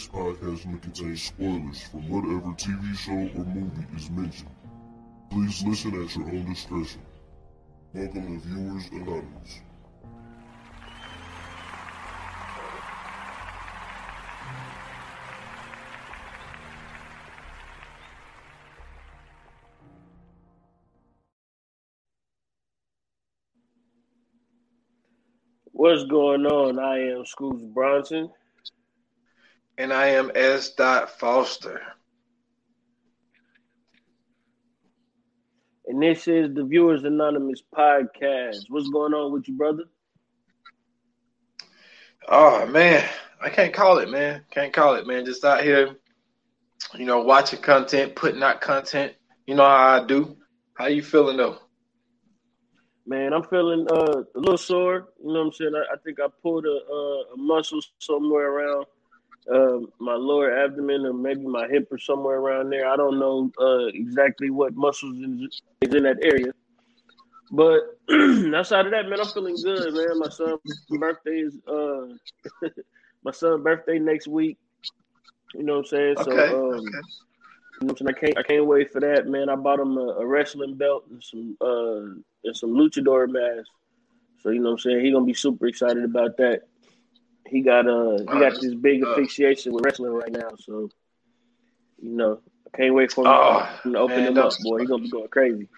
This podcast may contain spoilers from whatever TV show or movie is mentioned. Please listen at your own discretion. Welcome to Viewers Anonymous. What's going on? I am Scoots Bronson. And I am S. Dot Foster. And this is the Viewers Anonymous podcast. What's going on with you, brother? Oh man, I can't call it, man. Can't call it, man. Just out here, you know, watching content, putting out content. You know how I do. How you feeling though? Man, I'm feeling uh, a little sore. You know what I'm saying? I, I think I pulled a, uh, a muscle somewhere around uh, my lower abdomen or maybe my hip or somewhere around there. I don't know uh, exactly what muscles is, in that area. But outside of that, man, I'm feeling good, man. My son's birthday is uh, my son's birthday next week. You know what I'm saying? Okay. So um, okay. you know I'm saying? I can't I can't wait for that, man. I bought him a, a wrestling belt and some uh and some luchador masks. So you know what I'm saying? He gonna be super excited about that. He got uh he got this big asphyxiation with wrestling right now, so you know, I can't wait for him Oh, to open man, him up, boy. He's gonna be going crazy.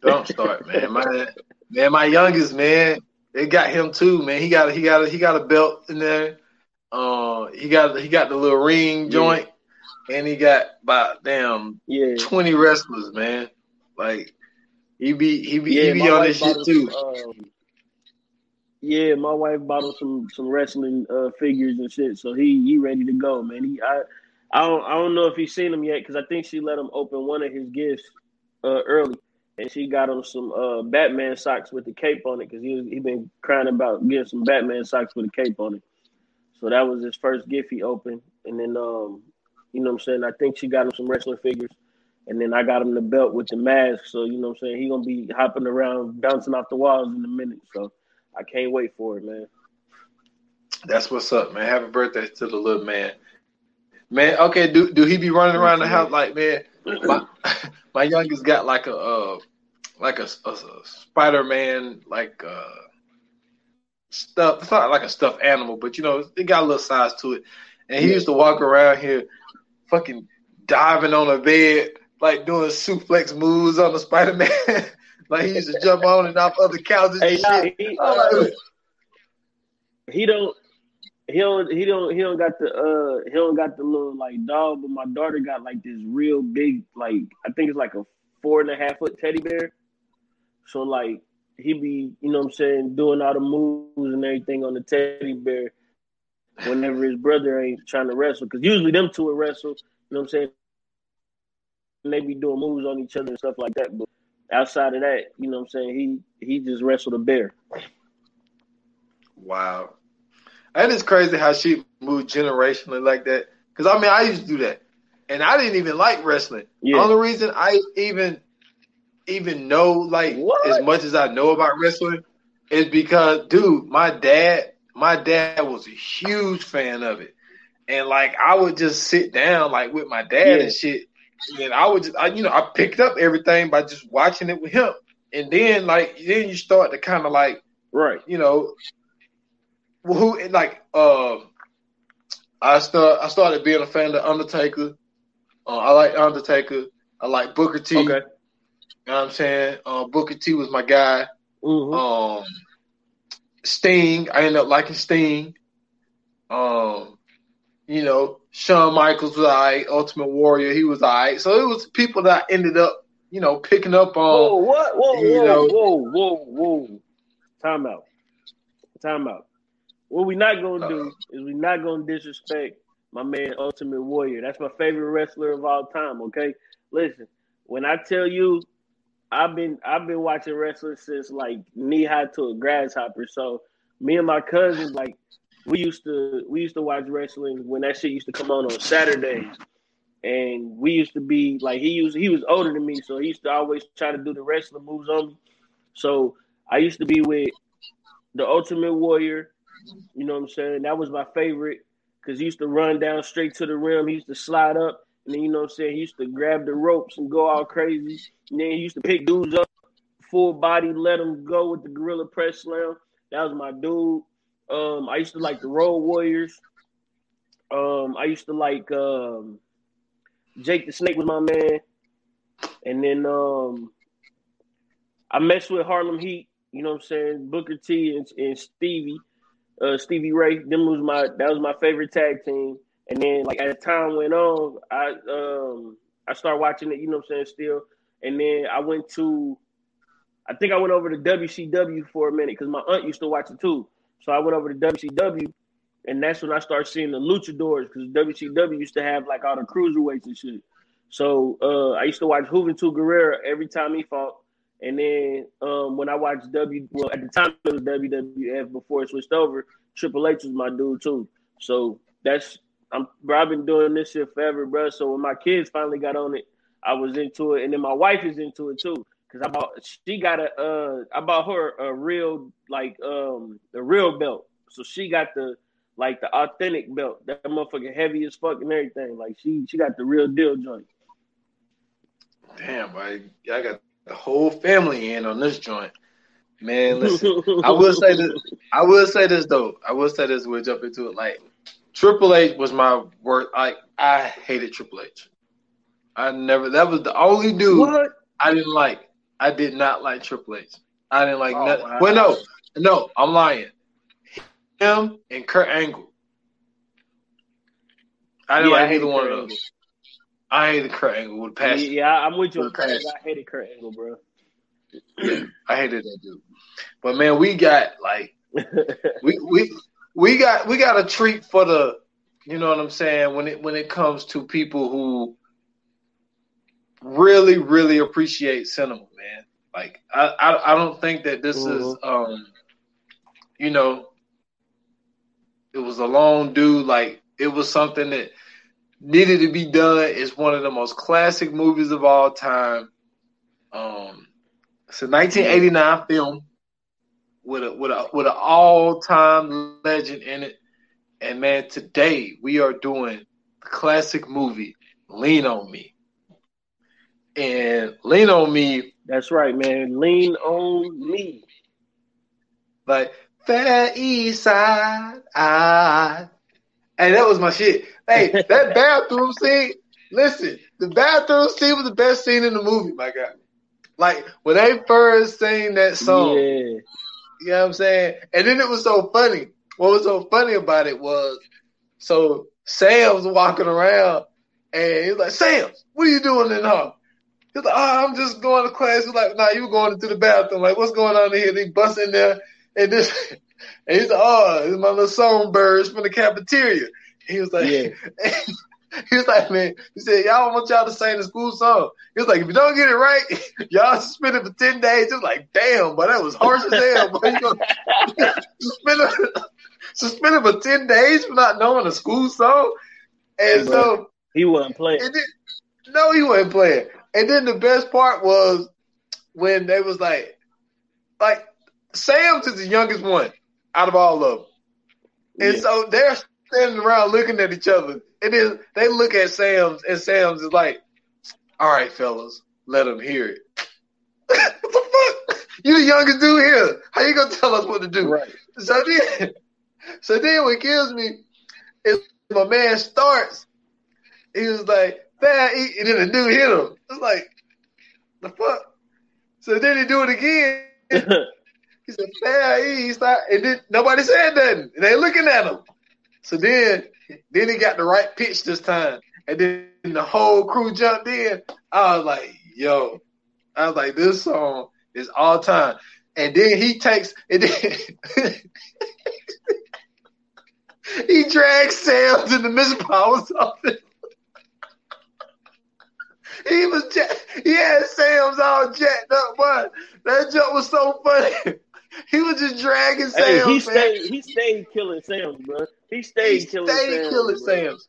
Don't start, man. My man, my youngest man, they got him too, man. He got he got a, he got a belt in there. Uh, he got he got the little ring Yeah. joint, and he got about damn Yeah. twenty wrestlers, man. Like he be he be Yeah, he be on this shit too. um, yeah, my wife bought him some some wrestling uh, figures and shit, so he he ready to go, man. He I I don't I don't know if he's seen them yet because I think she let him open one of his gifts uh, early, and she got him some uh, Batman socks with the cape on it because he was, he been crying about getting some Batman socks with a cape on it. So that was his first gift he opened, and then um you know what I'm saying I think she got him some wrestling figures. And then I got him the belt with the mask. So, you know what I'm saying? He gonna be hopping around, bouncing off the walls in a minute. So I can't wait for it, man. That's what's up, man. Happy birthday to the little man. Man, okay, do do he be running around the house like man? My my youngest got like a uh like a, a, a Spider Man like uh stuff. It's not like a stuffed animal, but you know it got a little size to it. And he used to walk around here, fucking diving on a bed, like doing suplex moves on the Spider Man. like he used to jump on and off other couches Hey, shit. he, uh, he don't he don't he don't he don't got the uh he don't got the little like dog, but my daughter got like this real big like I think it's like a four and a half foot teddy bear. So like he be you know what I'm saying doing all the moves and everything on the teddy bear whenever his brother ain't trying to wrestle because usually them two will wrestle. You know what I'm saying? And they be doing moves on each other and stuff like that. But outside of that, you know what I'm saying? He he just wrestled a bear. Wow. And it's crazy how she moved generationally like that. Because, I mean, I used to do that. And I didn't even like wrestling. Yeah. Only reason I even even know, like, What? as much as I know about wrestling is because, dude, my dad, my dad was a huge fan of it. And, like, I would just sit down, like, with my dad Yeah. and shit. And I would just, I, you know, I picked up everything by just watching it with him. And then, like, then you start to kind of, like, Right. you know, who like uh, I start I started being a fan of Undertaker. Uh, I like Undertaker. I like Booker T. Okay. You know what I'm saying? Uh, Booker T was my guy. hmm Um, Sting, I ended up liking Sting. Um, you know, Shawn Michaels was alright. Ultimate Warrior, he was alright. So it was people that I ended up, you know, picking up Whoa, on. what? Whoa, whoa, know- whoa, whoa, whoa. Time out. Time out. What we not gonna do is we not gonna disrespect my man Ultimate Warrior. That's my favorite wrestler of all time. Okay, listen. When I tell you, I've been I've been watching wrestling since like knee high to a grasshopper. So me and my cousins like we used to we used to watch wrestling when that shit used to come on on Saturdays. And we used to be like he used he was older than me, so he used to always try to do the wrestling moves on me. So I used to be with the Ultimate Warrior. You know what I'm saying? That was my favorite because he used to run down straight to the rim. He used to slide up, and then you know what I'm saying. He used to grab the ropes and go all crazy. And then he used to pick dudes up, full body, let them go with the gorilla press slam. That was my dude. Um, I used to like the Road Warriors. Um, I used to like um, Jake the Snake was my man, and then um, I messed with Harlem Heat. You know what I'm saying? Booker T and, and Stevie, uh, Stevie Ray. Them was my that was my favorite tag team. And then like as time went on, I um I started watching it. You know what I'm saying? Still, and then I went to, I think I went over to WCW for a minute because my aunt used to watch it too. So I went over to WCW, and that's when I started seeing the luchadors because WCW used to have like all the cruiserweights and shit. So uh, I used to watch Juventud Guerrera every time he fought. And then um, when I watched W, well, at the time it was WWF before it switched over. Triple H was my dude too. So that's I'm. Bro, I've been doing this shit forever, bro. So when my kids finally got on it, I was into it, and then my wife is into it too. Cause I bought, she got a, uh, I bought her a real, like, um, the real belt. So she got the, like, the authentic belt. That motherfucker heavy as fuck and everything. Like, she, she got the real deal joint. Damn, I, I got the whole family in on this joint. Man, listen, I will say this. I will say this though. I will say this. We'll jump into it. Like Triple H was my word. Like I hated Triple H. I never. That was the only dude What? I didn't like. I did not like Triple H. I didn't like Oh, nothing. wow. Well, no, no, I'm lying. Him and Kurt Angle. I didn't Yeah, like hated either one Kurt of Angle. those. I hated Kurt Angle with passion. Yeah, I'm with you on With Kurt. passion. I hated Kurt Angle, bro. I hated that dude. But man, we got like we we we got we got a treat for the you know what I'm saying when it when it comes to people who really really appreciate cinema, man. Like I I, I don't think that this is um you know it was a long due like it was something that needed to be done. It's one of the most classic movies of all time. Um it's a 1989 film with a with a with an all time legend in it. And man, today we are doing the classic movie Lean on Me. And Lean on Me, That's right, man. Lean on me. like Fair East Side. I. Hey, that was my shit. Hey, that bathroom scene. Listen, the bathroom scene was the best scene in the movie, my guy. Like when they first sang that song. Yeah. You know what I'm saying? And then it was so funny. What was so funny about it was, so Sam's walking around and he's like, Sam, what are you doing in here? He's like, oh, I'm just going to class. He's like, nah, you going into the bathroom. Like, what's going on in here? They bust in there and this, and he's like, oh, it's my little songbirds from the cafeteria. He was like, Yeah. he was like, man, he said, y'all want y'all to sing the school song. He was like, if you don't get it right, y'all suspended for 10 days. It was like, damn, but that was harsh as hell. But you gonna suspended, suspended for 10 days for not knowing a school song. And so, He wasn't playing. then, no, he wasn't playing. And then the best part was when they was like, like, Sam's is the youngest one out of all of them. And Yeah. so they're standing around looking at each other. And then they look at Sam's, and Sam's is like, all right, fellas, let them hear it. what the fuck? You the youngest dude here. How you gonna tell us what to do? Right. So then, so then what kills me is my man starts. He was like, "Bad," eat," and then the dude hit him. It's like, the fuck. So then he do it again. He said, "Fair East," and then nobody said nothing. And they looking at him. So then, then he got the right pitch this time, and then the whole crew jumped in. I was like, "Yo," I was like, "This song is all time." And then he takes, and then he drags Sam to the Miss Powers office. He was, ja- he had Sam's all jacked up, but that joke was so funny. He was just dragging Hey, Sam's. he man. stayed. He stayed killing Sam's, bro. He stayed He killing stayed Sam's. killing bro. Sam's.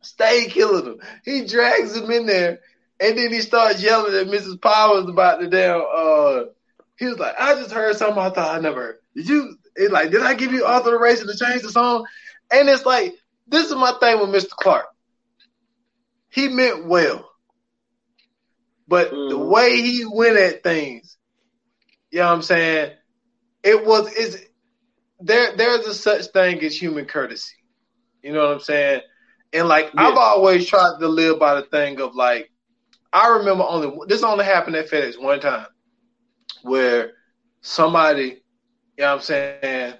Stayed killing him. He drags him in there, and then he starts yelling at Mrs. Powers about the damn. Uh, he was like, "I just heard something I thought I never heard. Did you? Like, did I give you authorization to change the song?" And it's like this is my thing with Mr. Clark. He meant well. But mm. the way he went at things, you know what I'm saying? It was is there there's a such thing as human courtesy. You know what I'm saying? And like yeah. I've always tried to live by the thing of like I remember only this only happened at FedEx one time where somebody, you know what I'm saying,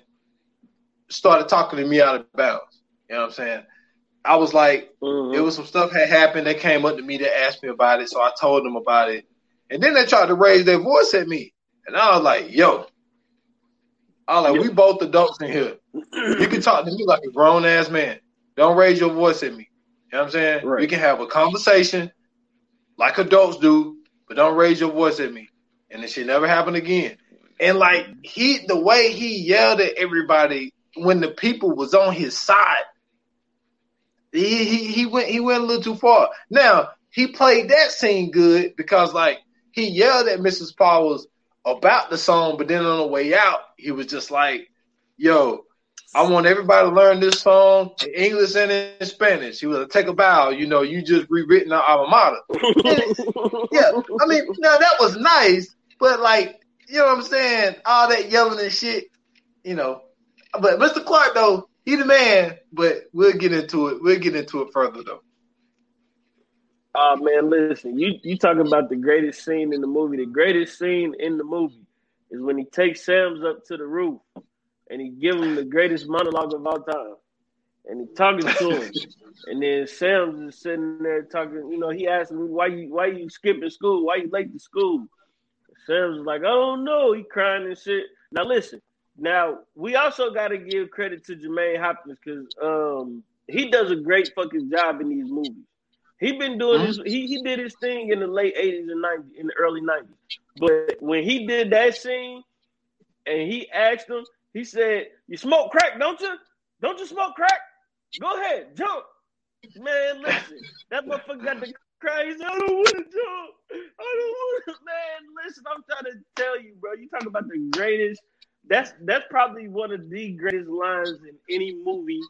started talking to me out of bounds. You know what I'm saying? I was like, mm-hmm. it was some stuff had happened. They came up to me to ask me about it, so I told them about it. And then they tried to raise their voice at me, and I was like, "Yo," I was like, "We both adults in here. You can talk to me like a grown ass man. Don't raise your voice at me." You know what I'm saying? Right. We can have a conversation like adults do, but don't raise your voice at me. And it should never happen again. And like he, the way he yelled at everybody when the people was on his side, he, he he went he went a little too far. Now he played that scene good because like he yelled at Mrs. Powers about the song, but then on the way out, he was just like, "Yo, I want everybody to learn this song in English and in Spanish." He was like, "Take a bow, you know, you just rewritten our alma mater." yeah, I mean, now that was nice, but like, you know what I'm saying? All that yelling and shit, you know. But Mr. Clark though, he the man, but we'll get into it. We'll get into it further though. Oh man, listen, you you talking about the greatest scene in the movie. The greatest scene in the movie is when he takes Sam's up to the roof and he give him the greatest monologue of all time. And he talking to him. and then Sam's is sitting there talking, you know, he asked me why you why you skipping school? Why you late to school? Sam's like, I don't know. He crying and shit. Now listen, now we also got to give credit to Jermaine Hopkins because um, he does a great fucking job in these movies. He been doing mm-hmm. his he he did his thing in the late eighties and nineties in the early nineties. But when he did that scene and he asked him, he said, "You smoke crack, don't you? Don't you smoke crack? Go ahead, jump." Man, listen, that motherfucker got the crazy. I don't want to jump. I don't want to. Man, listen, I'm trying to tell you, bro. You talk about the greatest that's that's probably one of the greatest lines in any movie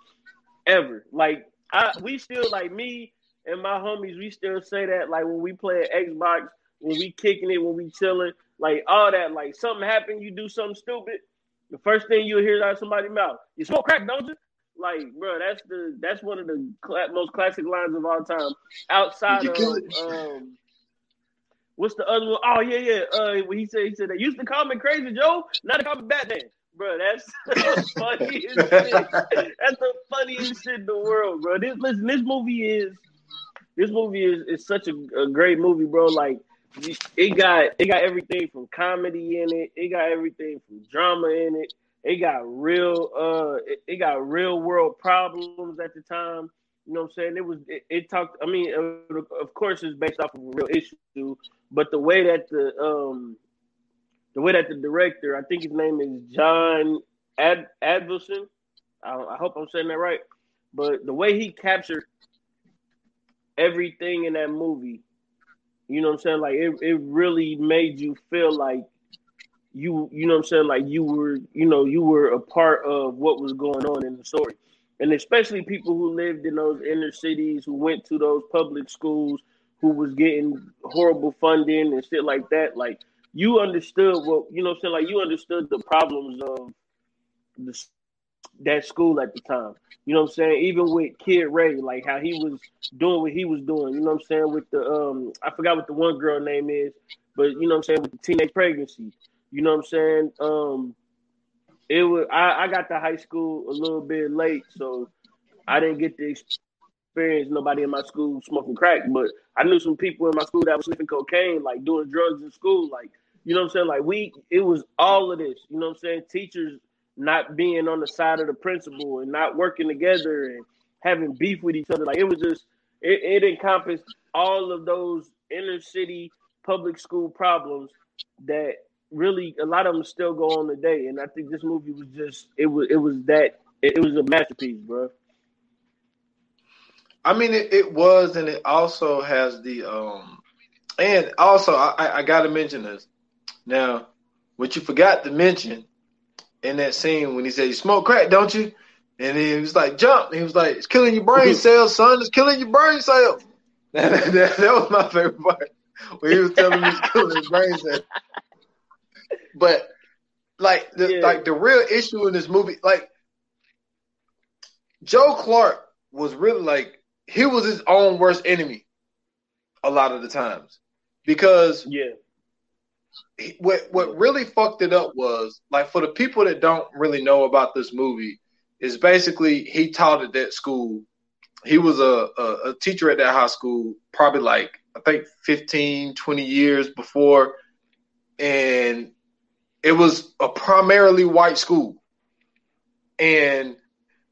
ever. Like I we still like me and my homies, we still say that like when we play Xbox, when we kicking it, when we chilling, like all that, like something happened, you do something stupid. The first thing you hear out of somebody's mouth, you smoke crack, don't you? Like, bro, that's the that's one of the cl- most classic lines of all time. Outside of um, What's the other one? Oh yeah, yeah. Uh, when he said he said they used to call me Crazy Joe, now they call me Batman. Bro, that's the funniest shit. That's the funniest shit in the world, bro. This listen, this movie is this movie is, is such a, a great movie, bro. Like it got it got everything from comedy in it. It got everything from drama in it. It got real uh it, it got real world problems at the time. You know what I'm saying? It was it, it talked. I mean, uh, of course, it's based off of a real issue, but the way that the um the way that the director, I think his name is John Ad Avildsen. I, I hope I'm saying that right. But the way he captured everything in that movie, you know what I'm saying? Like it, it really made you feel like you, you know what I'm saying? Like you were, you know, you were a part of what was going on in the story and especially people who lived in those inner cities, who went to those public schools, who was getting horrible funding and shit like that. Like you understood what you know, saying like you understood the problems of the, that school at the time. You know what I'm saying? Even with Kid Ray, like how he was doing what he was doing. You know what I'm saying? With the um, I forgot what the one girl name is, but you know what I'm saying with the teenage pregnancy. You know what I'm saying? Um, it was I, I got to high school a little bit late, so I didn't get to experience nobody in my school smoking crack. But I knew some people in my school that were sniffing cocaine, like doing drugs in school. Like, you know what I'm saying? Like we it was all of this, you know what I'm saying? Teachers not being on the side of the principal and not working together and having beef with each other. Like it was just it, it encompassed all of those inner city public school problems that really a lot of them still go on today. And I think this movie was just it was it was that it, was a masterpiece, bro. I mean, it, it was, and it also has the um, and also I, I got to mention this now. What you forgot to mention in that scene when he said, "You smoke crack, don't you?" And then he was like, jump. And he was like, it's killing your brain cells, son. It's killing your brain cells. that, that, that was my favorite part. When he was telling me it's killing his brain cells. But like the Yeah. like the real issue in this movie, like Joe Clark was really like he was his own worst enemy a lot of the times. Because Yeah. he- what what really fucked it up was like for the people that don't really know about this movie is basically he taught at that school. He was a, a, a teacher at that high school probably like I think 15, 20 years before and it was a primarily white school. And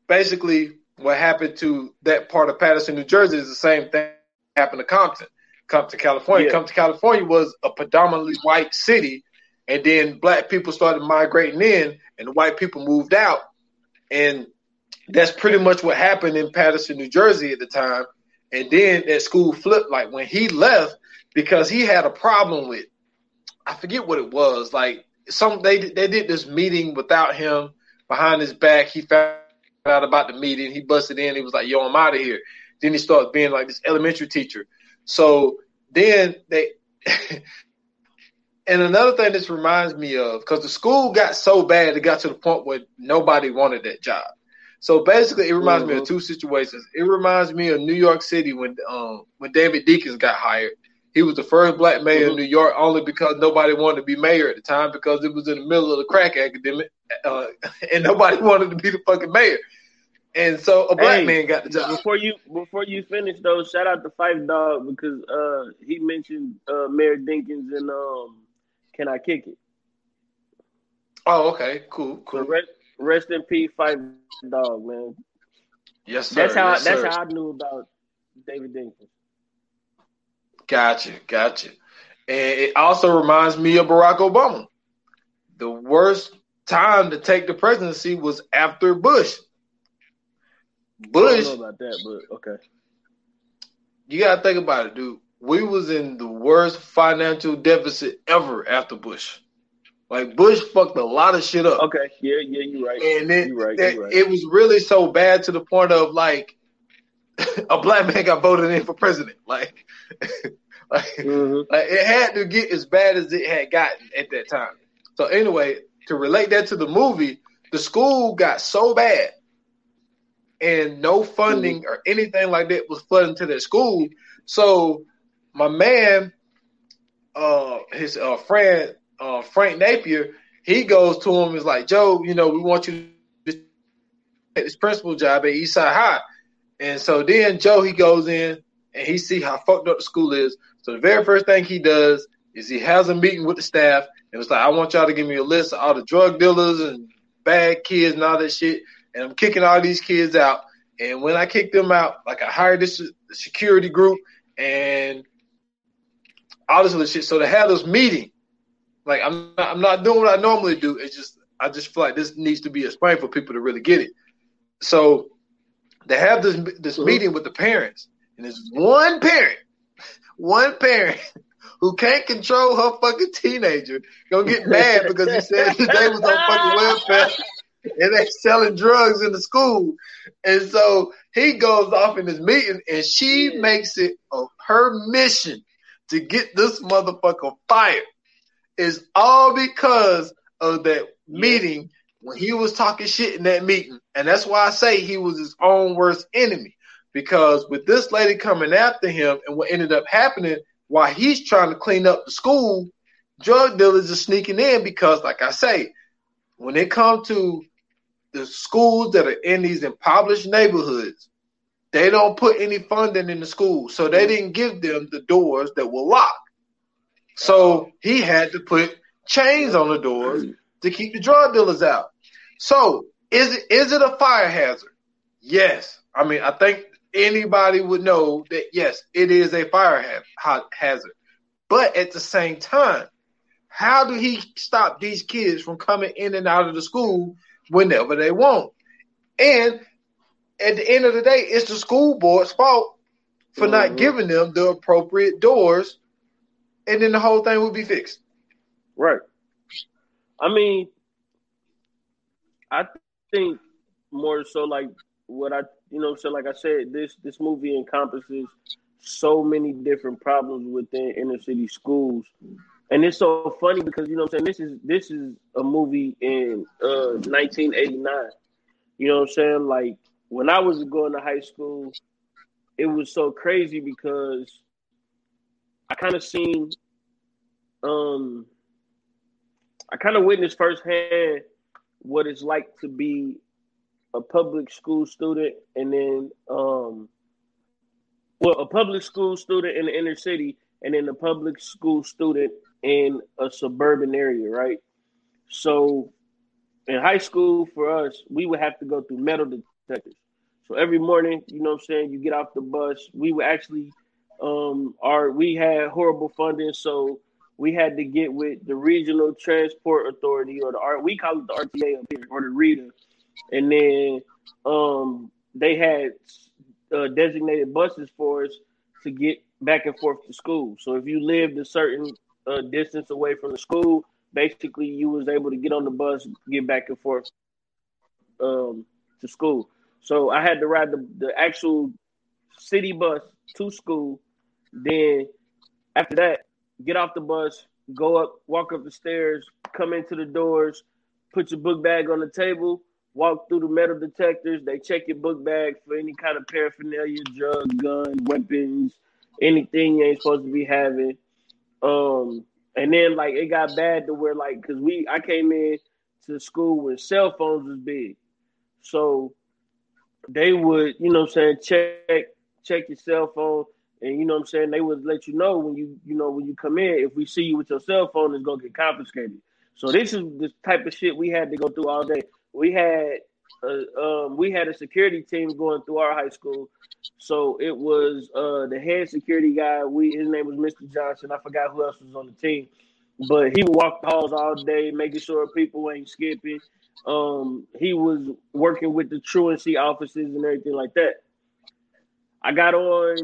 basically what happened to that part of Paterson, New Jersey is the same thing happened to Compton. Compton, California. Yeah. Compton, California was a predominantly white city, and then black people started migrating in, and the white people moved out, and that's pretty much what happened in Paterson, New Jersey at the time. And then that school flipped. Like when he left, because he had a problem with, I forget what it was. Like some they they did this meeting without him behind his back. He found out about the meeting. He busted in. He was like, "Yo, I'm out of here." Then he started being like this elementary teacher. So then they, and another thing this reminds me of, because the school got so bad, it got to the point where nobody wanted that job. So basically, it reminds me of Mhm. two situations. It reminds me of New York City when um when David Dinkins got hired. He was the first black mayor in Mhm. New York only because nobody wanted to be mayor at the time because it was in the middle of the crack academic, uh, and nobody wanted to be the fucking mayor. And so a black Hey, man got the job. Before you before you finish though, shout out to Phife Dawg because uh he mentioned uh Mayor Dinkins and um Can I Kick It? Oh, okay, cool, So cool. rest, rest in peace, Phife Dawg, man. Yes, sir. That's how yes, that's sir. how I knew about David Dinkins. Gotcha, gotcha. And it also reminds me of Barack Obama. The worst time to take the presidency was after Bush. Bush, about that, but okay. you gotta think about it, dude. We was in the worst financial deficit ever after Bush. Like Bush fucked a lot of shit up. Okay, yeah, yeah, you're right. And You're right, you're right. it was really so bad to the point of like a black man got voted in for president. Like, like Mhm. Like it had to get as bad as it had gotten at that time. So anyway, to relate that to the movie, the school got so bad and no funding or anything like that was flooding to that school. So my man, uh his uh friend uh Frank Napier, he goes to him and is like, Joe, you know, we want you to take this principal job at Eastside High. And so then Joe he goes in and he see how fucked up the school is. So the very first thing he does is he has a meeting with the staff and it's like, I want y'all to give me a list of all the drug dealers and bad kids and all that shit. And I'm kicking all these kids out. And when I kick them out, like I hired this security group and all this other shit. So to have this meeting, like I'm not, I'm not doing what I normally do. It's just I just feel like this needs to be explained for people to really get it. So they have this this meeting with the parents, and there's one parent, one parent who can't control her fucking teenager gonna get mad because he said they was on fucking welfare and they selling drugs in the school. And so he goes off in this meeting and she makes it her mission to get this motherfucker fired. It's all because of that meeting when he was talking shit in that meeting. And that's why I say he was his own worst enemy. Because with this lady coming after him and what ended up happening while he's trying to clean up the school, drug dealers are sneaking in because, like I say, when it comes to the schools that are in these impoverished neighborhoods, they don't put any funding in the school. So they didn't give them the doors that were locked. So he had to put chains on the doors to keep the drug dealers out. So is it is it a fire hazard? Yes. I mean, I think anybody would know that yes, it is a fire ha- ha- hazard. But at the same time, how do he stop these kids from coming in and out of the school whenever they want? And at the end of the day, it's the school board's fault for not Mhm. giving them the appropriate doors, and then the whole thing would be fixed. Right. I mean, I think more so like what I you know so like I said this this movie encompasses so many different problems within inner city schools. And it's so funny because you know I'm saying this is this is a movie in uh 1989. You know what I'm saying? Like when I was going to high school, it was so crazy because I kind of seen um I kind of witnessed firsthand what it's like to be a public school student and then um well a public school student in the inner city and then a public school student in a suburban area, right? So in high school for us, we would have to go through metal detectors. So every morning, you know what I'm saying, you get off the bus, we would actually um our we had horrible funding, so we had to get with the regional transport authority or the art we call it the RTA up here or the RETA. And then um they had uh, designated buses for us to get back and forth to school. So if you lived a certain uh, distance away from the school, basically you was able to get on the bus, get back and forth um, to school. So I had to ride the, the actual city bus to school. Then after that, get off the bus, go up, walk up the stairs, come into the doors, put your book bag on the table, walk through the metal detectors. They check your book bag for any kind of paraphernalia, drug, gun, weapons, anything you ain't supposed to be having. Um, and then like it got bad to where like because we I came in to school when cell phones was big, so they would you know what I'm saying check check your cell phone and you know what I'm saying they would let you know when you you know when you come in if we see you with your cell phone it's gonna get confiscated. So this is the type of shit we had to go through all day. We had uh, um, we had a security team going through our high school. So it was uh, the head security guy. We his name was Mr. Johnson. I forgot who else was on the team, but he would walk the halls all day, making sure people ain't skipping. Um, he was working with the truancy officers and everything like that. I got on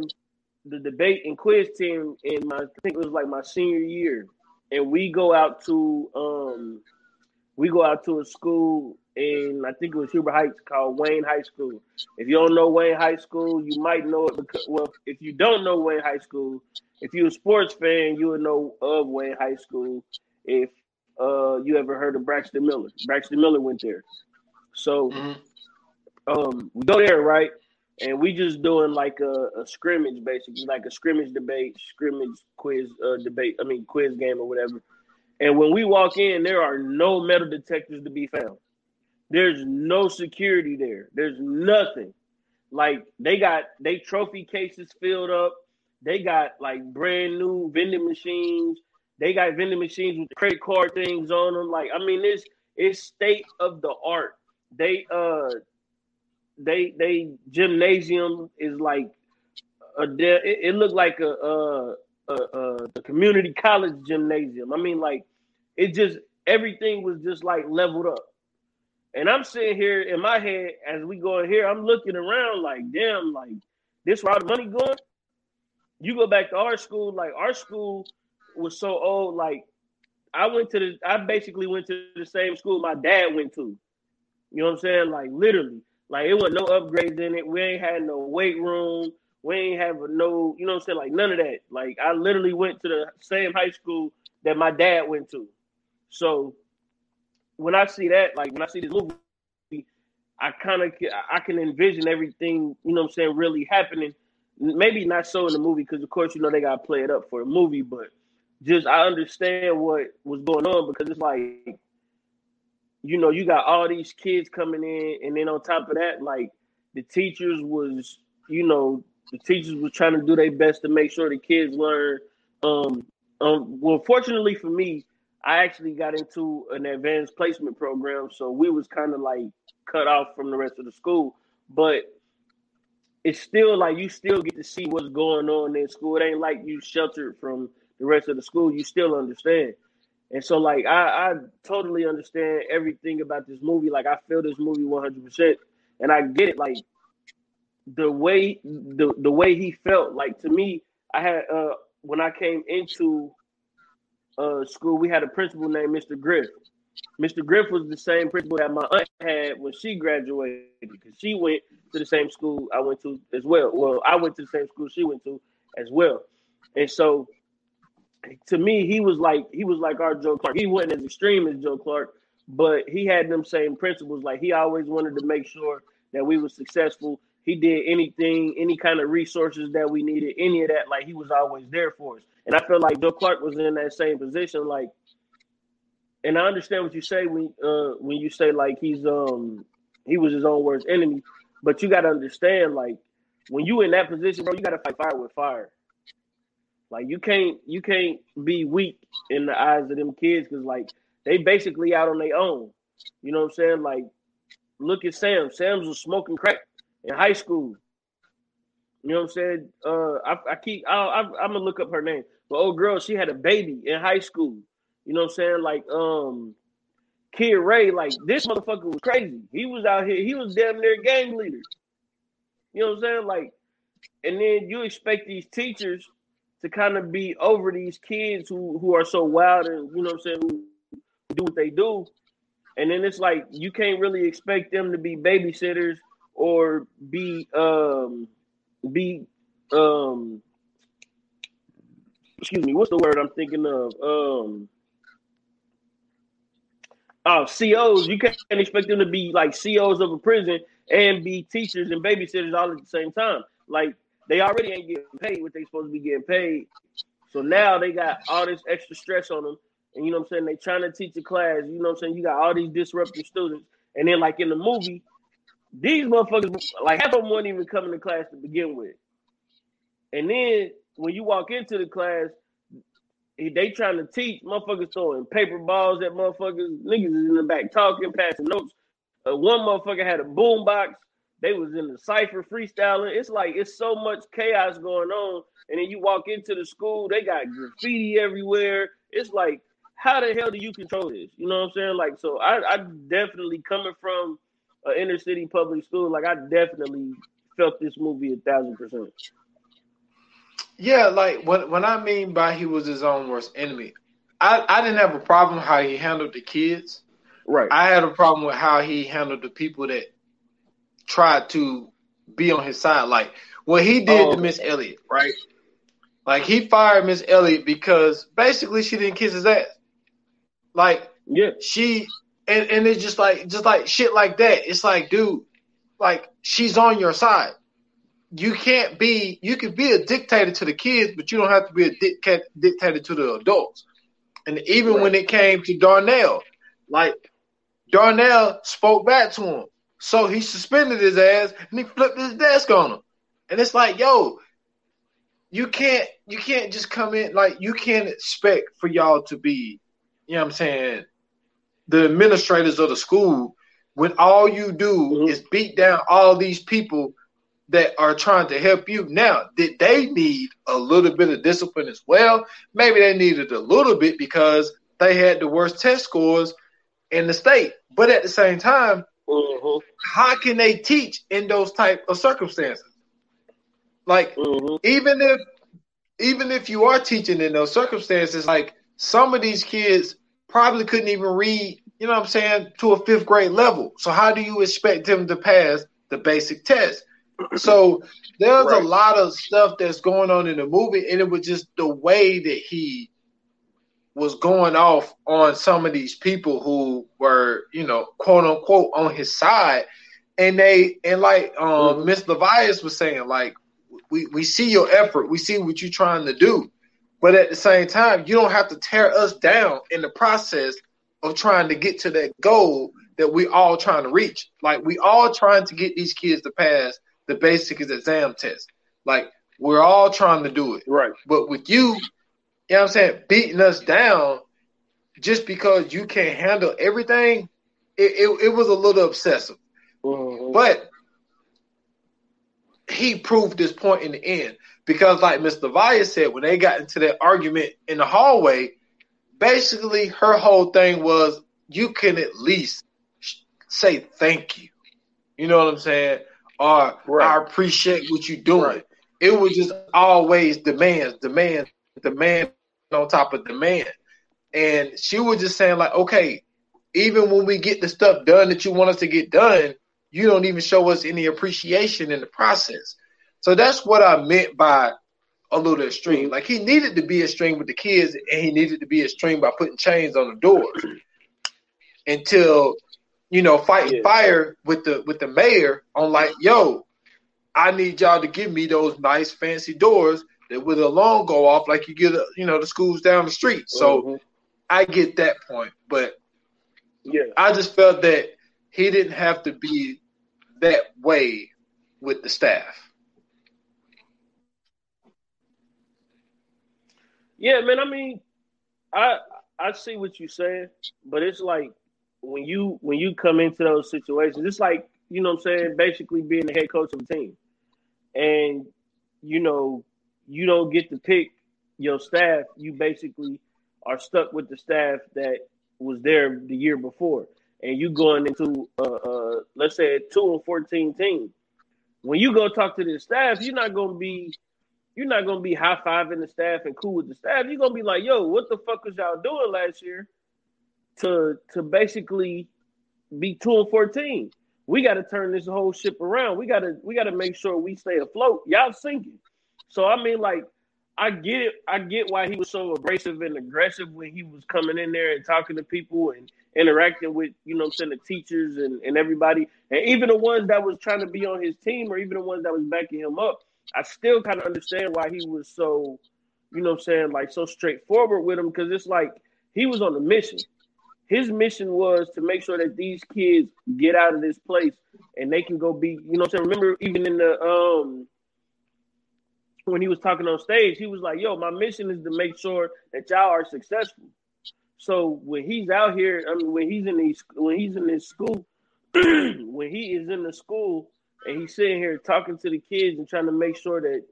the debate and quiz team in my I think it was like my senior year, and we go out to um, we go out to a school in I think it was Huber Heights called Wayne High School. If you don't know Wayne High School, you might know it because well, if you don't know Wayne High School, if you're a sports fan, you would know of Wayne High School. If uh, you ever heard of Braxton Miller, Braxton Miller went there. So mm-hmm. um, we go there, right? And we just doing like a, a, scrimmage, basically, like a scrimmage debate, scrimmage quiz uh, debate. I mean, quiz game or whatever. And when we walk in, there are no metal detectors to be found. There's no security there. There's nothing. Like they got they trophy cases filled up. They got like brand new vending machines. They got vending machines with credit card things on them. Like I mean, it's it's state of the art. They uh they they gymnasium is like a it, it looked like a uh a, a, a community college gymnasium. I mean, like it just everything was just like leveled up. And I'm sitting here in my head as we go in here, I'm looking around like, damn, like this where all the money going? You go back to our school, like our school was so old, like I went to the I basically went to the same school my dad went to. You know what I'm saying? Like literally. Like it was no upgrades in it. We ain't had no weight room. We ain't have no, you know what I'm saying? Like none of that. Like I literally went to the same high school that my dad went to. So when I see that, like when I see this movie, I kind of I can envision everything, you know what I'm saying, really happening. Maybe not so in the movie because of course you know they got to play it up for a movie, but just I understand what was going on because it's like you know you got all these kids coming in and then on top of that like the teachers was you know the teachers was trying to do their best to make sure the kids learn um um well fortunately for me I actually got into an advanced placement program, so we was kind of like cut off from the rest of the school. But it's still like you still get to see what's going on in school. It ain't like you sheltered from the rest of the school. You still understand. And so like I, I totally understand everything about this movie. Like I feel this movie 100 percent and I get it. Like the way the the way he felt, like to me, I had uh when I came into uh, school, we had a principal named Mr. Griff, Mr. Griff was the same principal that my aunt had when she graduated because she went to the same school I went to as well. Well, I went to the same school she went to as well. And so to me, he was like he was like our Joe Clark. He wasn't as extreme as Joe Clark, but he had them same principles. Like he always wanted to make sure that we were successful. He did anything, any kind of resources that we needed, any of that. Like he was always there for us. And I feel like Bill Clark was in that same position. Like and I understand what you say when uh when you say like he's um he was his own worst enemy, but you got to understand like when you in that position, bro, you got to fight fire with fire. Like you can't you can't be weak in the eyes of them kids because like they basically out on their own. You know what I'm saying? Like look at Sam. Sam's was smoking crack in high school. You know what I'm saying? Uh, I, I keep I, I'm gonna look up her name. But old girl, she had a baby in high school. You know what I'm saying? Like um Kid Ray, like this motherfucker was crazy. He was out here, he was damn near gang leader. You know what I'm saying? Like, and then you expect these teachers to kind of be over these kids who who are so wild and you know what I'm saying, who do what they do. And then it's like you can't really expect them to be babysitters or be um be um excuse me, what's the word I'm thinking of? Um uh, COs, you can't expect them to be like COs of a prison and be teachers and babysitters all at the same time. Like they already ain't getting paid what they supposed to be getting paid. So now they got all this extra stress on them. And you know what I'm saying? They trying to teach a class. You know what I'm saying? You got all these disruptive students. And then like in the movie, these motherfuckers, like half of them weren't even coming to class to begin with. And then when you walk into the class, they trying to teach motherfuckers throwing paper balls at motherfuckers. Niggas is in the back talking, passing notes. Uh, one motherfucker had a boom box. They was in the cipher freestyling. It's like it's so much chaos going on. And then you walk into the school, they got graffiti everywhere. It's like, how the hell do you control this? You know what I'm saying? Like, so I, I definitely coming from an inner city public school, like I definitely felt this movie a thousand percent. Yeah, like what what I mean by he was his own worst enemy. I, I didn't have a problem how he handled the kids. Right. I had a problem with how he handled the people that tried to be on his side. Like what he did oh. to Miss Elliott, right? Like he fired Miss Elliott because basically she didn't kiss his ass. Like yeah, she and, and it's just like just like shit like that. It's like, dude, like she's on your side you can't be you can be a dictator to the kids, but you don't have to be a dic- dictator to the adults. And even right. when it came to Darnell, like Darnell spoke back to him. So he suspended his ass and he flipped his desk on him. And it's like, yo, you can't you can't just come in like you can't expect for y'all to be, you know what I'm saying, the administrators of the school when all you do mm-hmm. is beat down all these people that are trying to help you. Now, did they need a little bit of discipline as well? Maybe they needed a little bit because they had the worst test scores in the state. But at the same time, mm-hmm. how can they teach in those type of circumstances? Like mm-hmm. even if even if you are teaching in those circumstances, like some of these kids probably couldn't even read, you know what I'm saying, to a fifth grade level. So how do you expect them to pass the basic test? so there's right. a lot of stuff that's going on in the movie, and it was just the way that he was going off on some of these people who were, you know, quote unquote on his side. And they and like um mm-hmm. Miss Levias was saying, like, we, we see your effort, we see what you're trying to do. But at the same time, you don't have to tear us down in the process of trying to get to that goal that we all trying to reach. Like we all trying to get these kids to pass the basic is exam test. Like we're all trying to do it. Right. But with you, you know what I'm saying, beating us down just because you can't handle everything, it, it, it was a little obsessive. Mm-hmm. But he proved this point in the end. Because like Mr. Vaya said, when they got into that argument in the hallway, basically her whole thing was you can at least say thank you. You know what I'm saying? or right. I appreciate what you're doing. Right. It was just always demands, demand, demand on top of demand. And she was just saying, like, okay, even when we get the stuff done that you want us to get done, you don't even show us any appreciation in the process. So that's what I meant by a little extreme. Like he needed to be extreme with the kids, and he needed to be extreme by putting chains on the doors until you know fighting yeah. fire with the with the mayor on like, yo, I need y'all to give me those nice fancy doors that with a alarm go off like you get a, you know the schools down the street. So mm-hmm. I get that point, but yeah, I just felt that he didn't have to be that way with the staff. Yeah, man. I mean, I I see what you're saying, but it's like when you when you come into those situations, it's like you know what I'm saying, basically being the head coach of a team, and you know you don't get to pick your staff. You basically are stuck with the staff that was there the year before, and you going into uh, uh let's say a two and fourteen team. When you go talk to the staff, you're not gonna be you're not gonna be high fiving the staff and cool with the staff. You're gonna be like, yo, what the fuck was y'all doing last year to to basically be two and fourteen? We gotta turn this whole ship around. We gotta we gotta make sure we stay afloat. Y'all sinking. So I mean like I get it. I get why he was so abrasive and aggressive when he was coming in there and talking to people and interacting with, you know I'm saying, the teachers and, and everybody. And even the ones that was trying to be on his team or even the ones that was backing him up I still kind of understand why he was so, you know, I'm saying like so straightforward with him because it's like he was on a mission. His mission was to make sure that these kids get out of this place and they can go be, you know, I'm saying. Remember, even in the um when he was talking on stage, he was like, "Yo, my mission is to make sure that y'all are successful." So when he's out here, I mean, when he's in these, when he's in this school, when he is in the school and he's sitting here talking to the kids and trying to make sure that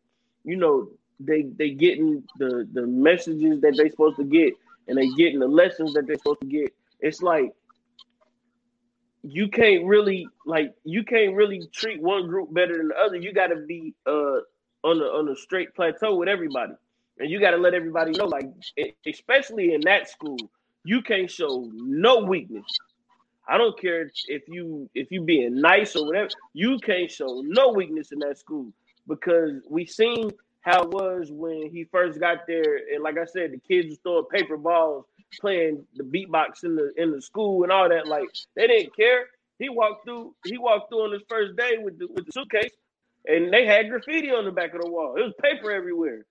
you know they they getting the the messages that they're supposed to get and they getting the lessons that they're supposed to get. It's like you can't really like you can't really treat one group better than the other. You got to be uh on a on a straight plateau with everybody, and you got to let everybody know, like especially in that school, you can't show no weakness. I don't care if you if you being nice or whatever. You can't show no weakness in that school because we seen how it was when he first got there, and like I said, the kids was throwing paper balls, playing the beatbox in the in the school and all that. Like they didn't care. He walked through. He walked through on his first day with the with the suitcase, and they had graffiti on the back of the wall. It was paper everywhere.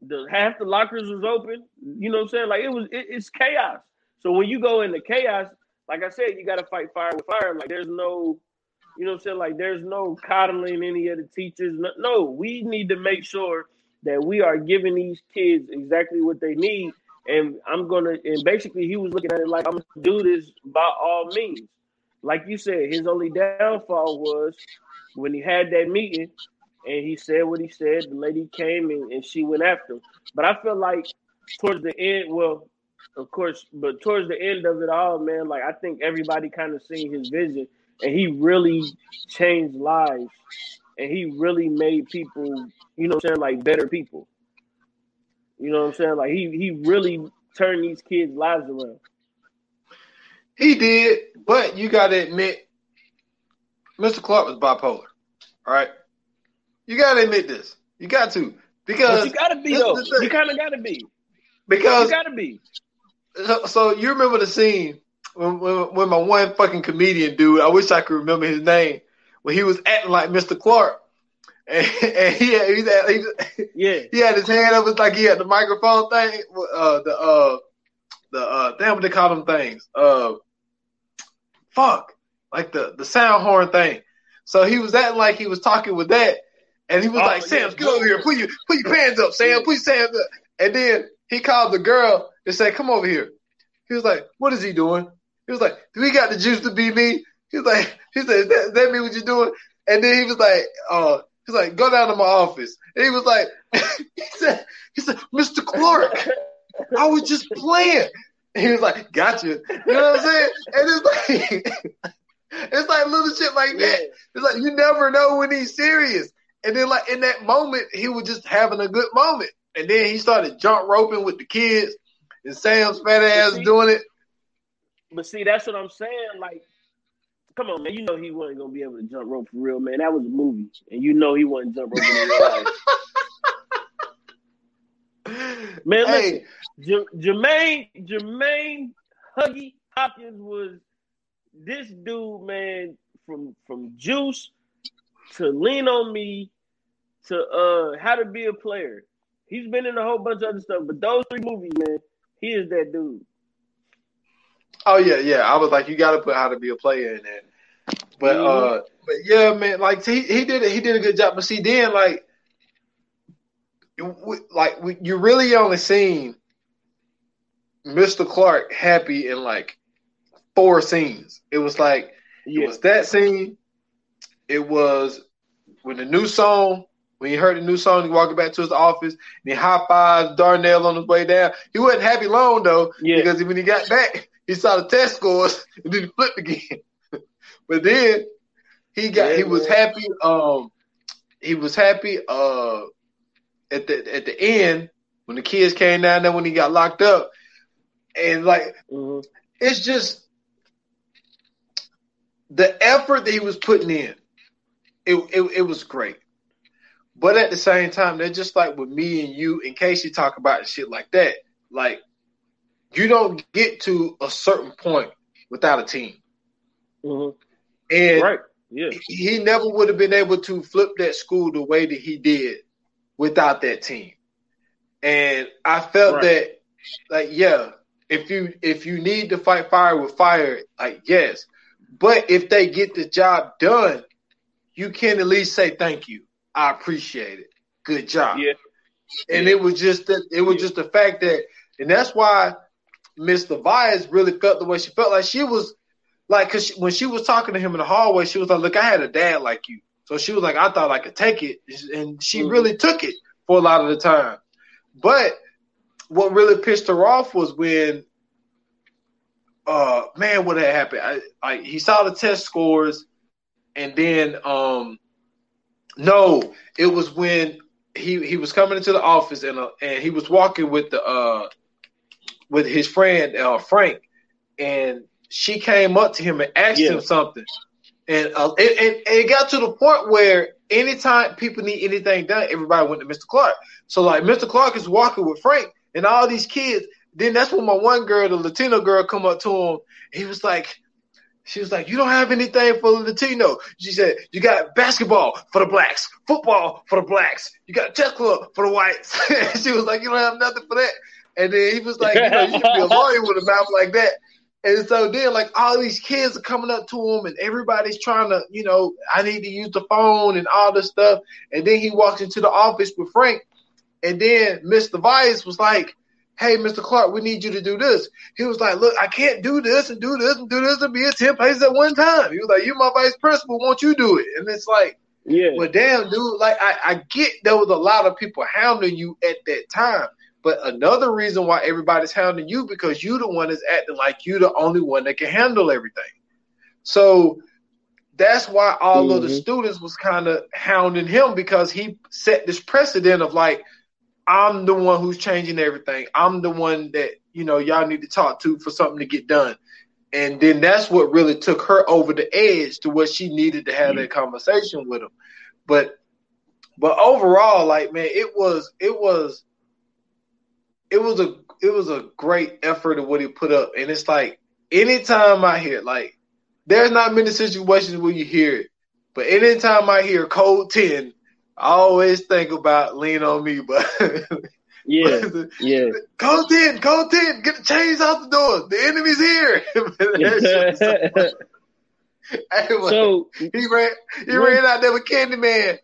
The half the lockers was open. You know what I'm saying? Like it was. It, it's chaos. So when you go into chaos, like I said, you got to fight fire with fire. Like there's no, you know what I'm saying? Like there's no coddling any of the teachers. No, no, we need to make sure that we are giving these kids exactly what they need. And I'm gonna, and basically he was looking at it like I'm gonna do this by all means. Like you said, his only downfall was when he had that meeting and he said what he said. The lady came and, and she went after him. But I feel like towards the end, well, of course, but towards the end of it all, man, like I think everybody kind of seen his vision, and he really changed lives, and he really made people, you know, I'm saying like better people. You know what I'm saying? Like he he really turned these kids' lives around. He did, but you got to admit, Mr. Clark was bipolar. All right, you got to admit this. You got to because but you got to be though. You kind of got to be because you got to be so, so you remember the scene when, when, when my one fucking comedian dude, I wish I could remember his name, when he was acting like Mr. Clark. And, and he, had, he, had, he, yeah. he had his hand up, it's like he had the microphone thing, uh, the, uh, the, uh, damn what they call them things, uh, fuck, like the, the sound horn thing. So he was acting like he was talking with that, and he was oh, like, Sam, yeah. get over here, put your, put your pants up, Sam, yeah. put your hands up. And then he called the girl and said, "Come over here." He was like, "What is he doing?" He was like, "Do we got the juice to be me?" He was like, "He said, that, that mean what you're doing?" And then he was like, "Uh." He's like, go down to my office. And he was like, he said, he said, Mr. Clark, I was just playing. And he was like, gotcha. You know what I'm saying? And it's like, it's like little shit like that. It's like, you never know when he's serious. And then like in that moment, he was just having a good moment. And then he started jump roping with the kids and Sam's fat ass doing it. but see, that's what I'm saying. Like, come on, man. You know he wasn't gonna be able to jump rope for real, man. That was a movie, and you know he wasn't jump rope in real life. Man, Hey. listen, J- Jermaine Jermaine Huggy Hopkins was this dude, man, from from Juice to Lean on Me to uh How to Be a Player. He's been in a whole bunch of other stuff, but those three movies, man, he is that dude. Oh yeah, yeah. I was like, you got to put how to be a player in there. But Mhm. uh, but yeah, man, like he he did it. He did a good job. But see, then like, like you really only seen Mr. Clark happy in like four scenes. It was like it was that scene. It was when the new song. When he heard the new song, he walking back to his office and he high fives Darnell on his way down. He wasn't happy long though, Yeah. because when he got back, he saw the test scores and then he flipped again. but then he got Yeah, he was man. happy. Um, he was happy. Uh, at the at the end when the kids came down there when he got locked up, and like Mhm. it's just the effort that he was putting in. It, it it was great, but at the same time, they're just like with me and you. In case you talk about shit like that, like you don't get to a certain point without a team, Mhm. and right. Yeah. he never would have been able to flip that school the way that he did without that team. And I felt Right. that, like, yeah, if you if you need to fight fire with fire, like, yes, but if they get the job done, you can at least say thank you. I appreciate it. Good job. Yeah. And it was just that it was Yeah. just the fact that, and that's why Miss Levias really felt the way she felt. Like she was like, cause she, when she was talking to him in the hallway, she was like, "Look, I had a dad like you." So she was like, "I thought I could take it," and she Mhm. really took it for a lot of the time. But what really pissed her off was when, uh, man, what had happened? I, I he saw the test scores, and then, um, no, it was when he he was coming into the office and uh, and he was walking with the uh with his friend uh Frank, and she came up to him and asked Yeah. him something, and uh, it, it, it got to the point where anytime people need anything done, everybody went to Mr. Clark. So like Mr. Clark is walking with Frank and all these kids. Then that's when my one girl, the Latino girl, come up to him. He was like, she was like, "You don't have anything for the Latino." She said, "You got basketball for the blacks, football for the blacks. You got chess club for the whites." she was like, "You don't have nothing for that." And then he was like, "You know, you should be a lawyer with a mouth like that." And so then, like, all these kids are coming up to him, and everybody's trying to, you know, I need to use the phone and all this stuff. And then he walks into the office with Frank, and then Mr. Vice was like, "Hey, Mr. Clark, we need you to do this." He was like, "Look, I can't do this and do this and do this and be at ten places at one time." He was like, you're my vice principal, won't you do it?" And it's like, Yeah. well, damn, dude, like I, I get there was a lot of people hounding you at that time. But another reason why everybody's hounding you because you the one that's acting like you the only one that can handle everything. So that's why all of the Mhm. students was kind of hounding him because he set this precedent of like, I'm the one who's changing everything. I'm the one that, you know, y'all need to talk to for something to get done. And then that's what really took her over the edge to what she needed to have that mm-hmm. conversation with him. But but overall, like man, it was it was it was a it was a great effort of what he put up. And it's like anytime I hear like there's not many situations where you hear it, but anytime I hear code ten, I always think about lean on me, but Yeah. Yeah. Code 10, code 10, get the chains out the door. The enemy's here. That shit was so. Hey, so he ran he ran out there with Candyman.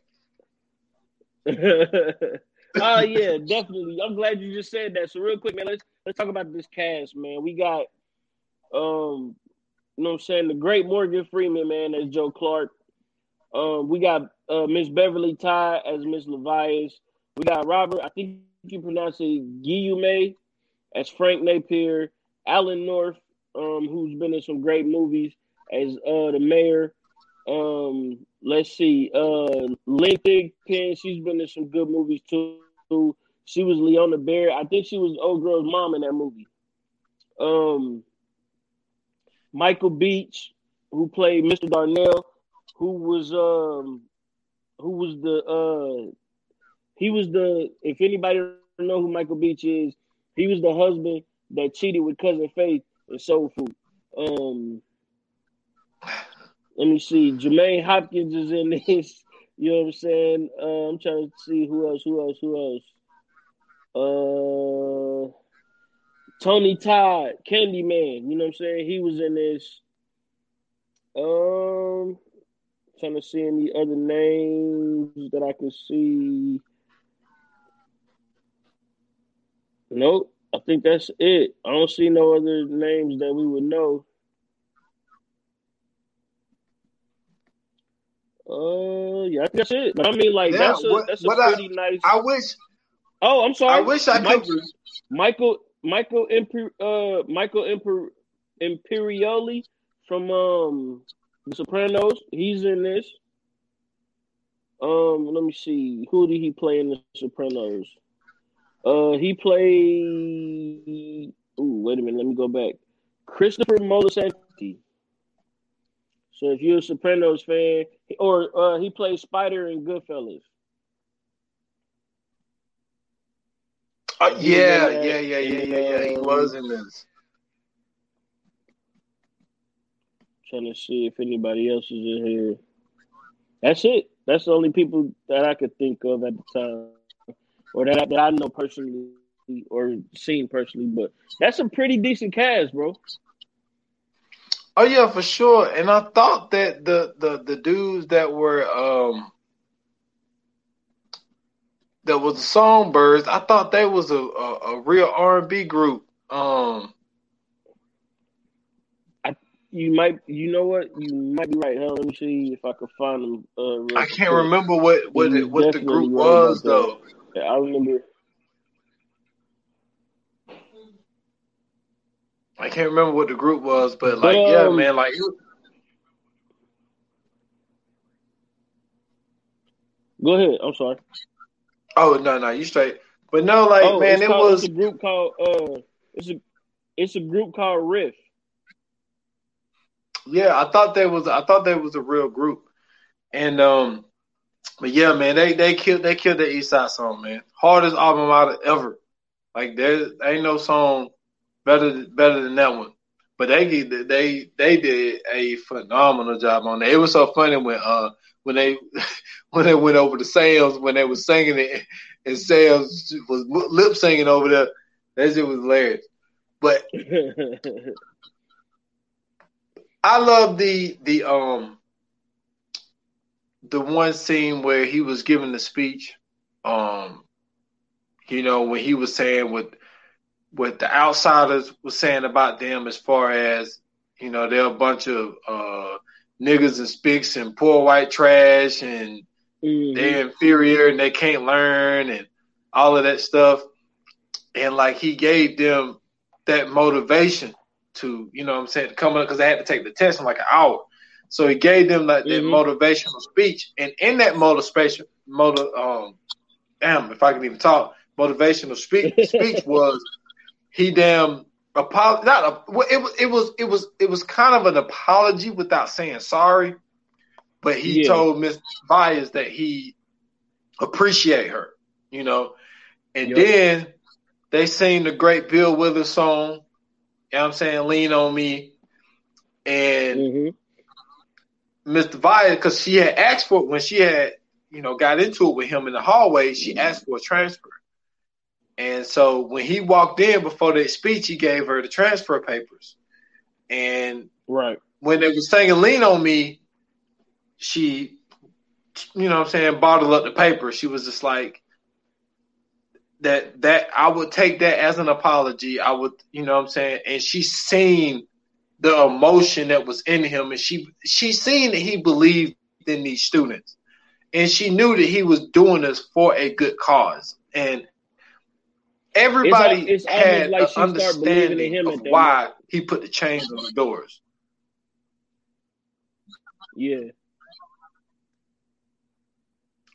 oh yeah, definitely. I'm glad you just said that. So real quick, man, let's let's talk about this cast, man. We got um you know what I'm saying, the great Morgan Freeman, man, as Joe Clark. Um, we got uh, Miss Beverly Ty as Miss Levias. We got Robert, I think you pronounce it Guillaume as Frank Napier. Alan North, um, who's been in some great movies as uh the mayor. Um, let's see, uh Lynn she's been in some good movies too. She was Leona Bear. I think she was old girl's mom in that movie. Um Michael Beach, who played Mr. Darnell, who was um who was the uh he was the if anybody know who Michael Beach is, he was the husband that cheated with cousin Faith and Soul Food. Um let me see. Jermaine Hopkins is in this. You know what I'm saying? Uh, I'm trying to see who else, who else, who else. Uh, Tony Todd, Candyman. You know what I'm saying? He was in this. Um, trying to see any other names that I can see. Nope. I think that's it. I don't see no other names that we would know. Uh, yeah, I think that's it. But I mean, like, Yeah, that's a what- that's a what I- pretty nice. I wish oh, I'm sorry. I wish I Mike- could. Michael Michael Imper, uh Michael Imper, Imperioli from um The Sopranos. He's in this. Um, let me see. Who did he play in The Sopranos? Uh, he played. Ooh, wait a minute. Let me go back. Christopher Moltisanti. So if you're a Sopranos fan, or uh, he played Spider in Goodfellas. Uh, yeah, yeah, yeah, yeah, yeah, yeah. He was in this. Trying to see if anybody else is in here. That's it. That's the only people that I could think of at the time, or that I, that I know personally or seen personally. But that's a pretty decent cast, bro. Oh yeah, for sure. And I thought that the the the dudes that were um that was the Songbirds, I thought they was a a, a real R and B group. Um, You might, you know what? You might be right. Hell, let me see if I can find them. Uh, I can't quick. remember what what it, what the group was though. Yeah, I remember. I can't remember what the group was, but But, like yeah, um, man, like Go ahead. I'm sorry. oh no no you straight. But no, like oh, man, it called, was a group called. Uh, it's a, it's a group called Riff. Yeah, I thought that was I thought that was a real group, and um, but yeah, man, they they killed they killed the East Side song, man. Hardest album out of ever. Like there ain't no song better better than that one. But they they they did a phenomenal job on it. It was so funny when uh when they when they went over to Sam's when they was singing it and Sam's was lip singing over there. That shit was hilarious. But I love the the um the one scene where he was giving the speech. Um, you know when he was saying what what the outsiders was saying about them as far as you know they're a bunch of uh niggas and spicks and poor white trash and Mhm. they're inferior and they can't learn and all of that stuff. And like he gave them that motivation to, you know what I'm saying, come up because they had to take the test in like an hour. So he gave them like that Mhm. motivational speech. And in that motivation, motive, um, damn, if I can even talk, motivational speech speech was he damn apo- not a, well, it was it was it was it was kind of an apology without saying sorry, but he Yeah. told Miss Byers that he appreciate her, you know, and Yep. then they sing the great Bill Withers song, you know what I'm saying, Lean on Me, and Mhm. Mr. Vaya, because she had asked for it when she had, you know, got into it with him in the hallway, she asked for a transfer. And so when he walked in before that speech, he gave her the transfer papers. And Right. when they were singing Lean on Me, she, you know what I'm saying, bottled up the paper. She was just like, that that I would take that as an apology. I would, you know what I'm saying? And she seen the emotion that was in him and she she seen that he believed in these students. And she knew that he was doing this for a good cause. And everybody It's it's had like an understanding him of why moment. he put the chains on the doors. Yeah.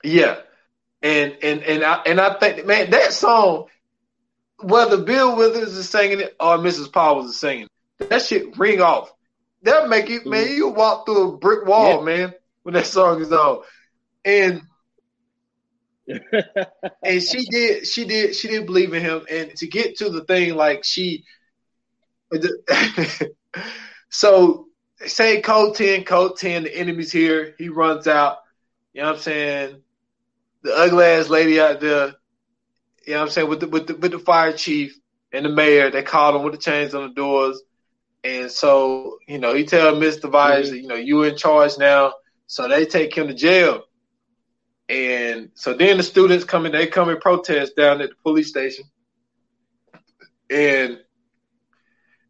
Yeah. And and and I and I think man, that song, whether Bill Withers is singing it or Mrs. Powers is singing, it, that shit ring off. that make it man. You walk through a brick wall, yeah. man, when that song is on, and and she did, she did, she did believe in him. And to get to the thing, like she, so say code ten, code ten, the enemy's here. He runs out. You know what I'm saying? The ugly ass lady out there. You know what I'm saying with the with the with the fire chief and the mayor. They called him with the chains on the doors. And so, you know, he tell Mr. Vyers, mm-hmm. you know, you in charge now. So they take him to jail. And so then the students come in, they come and protest down at the police station. And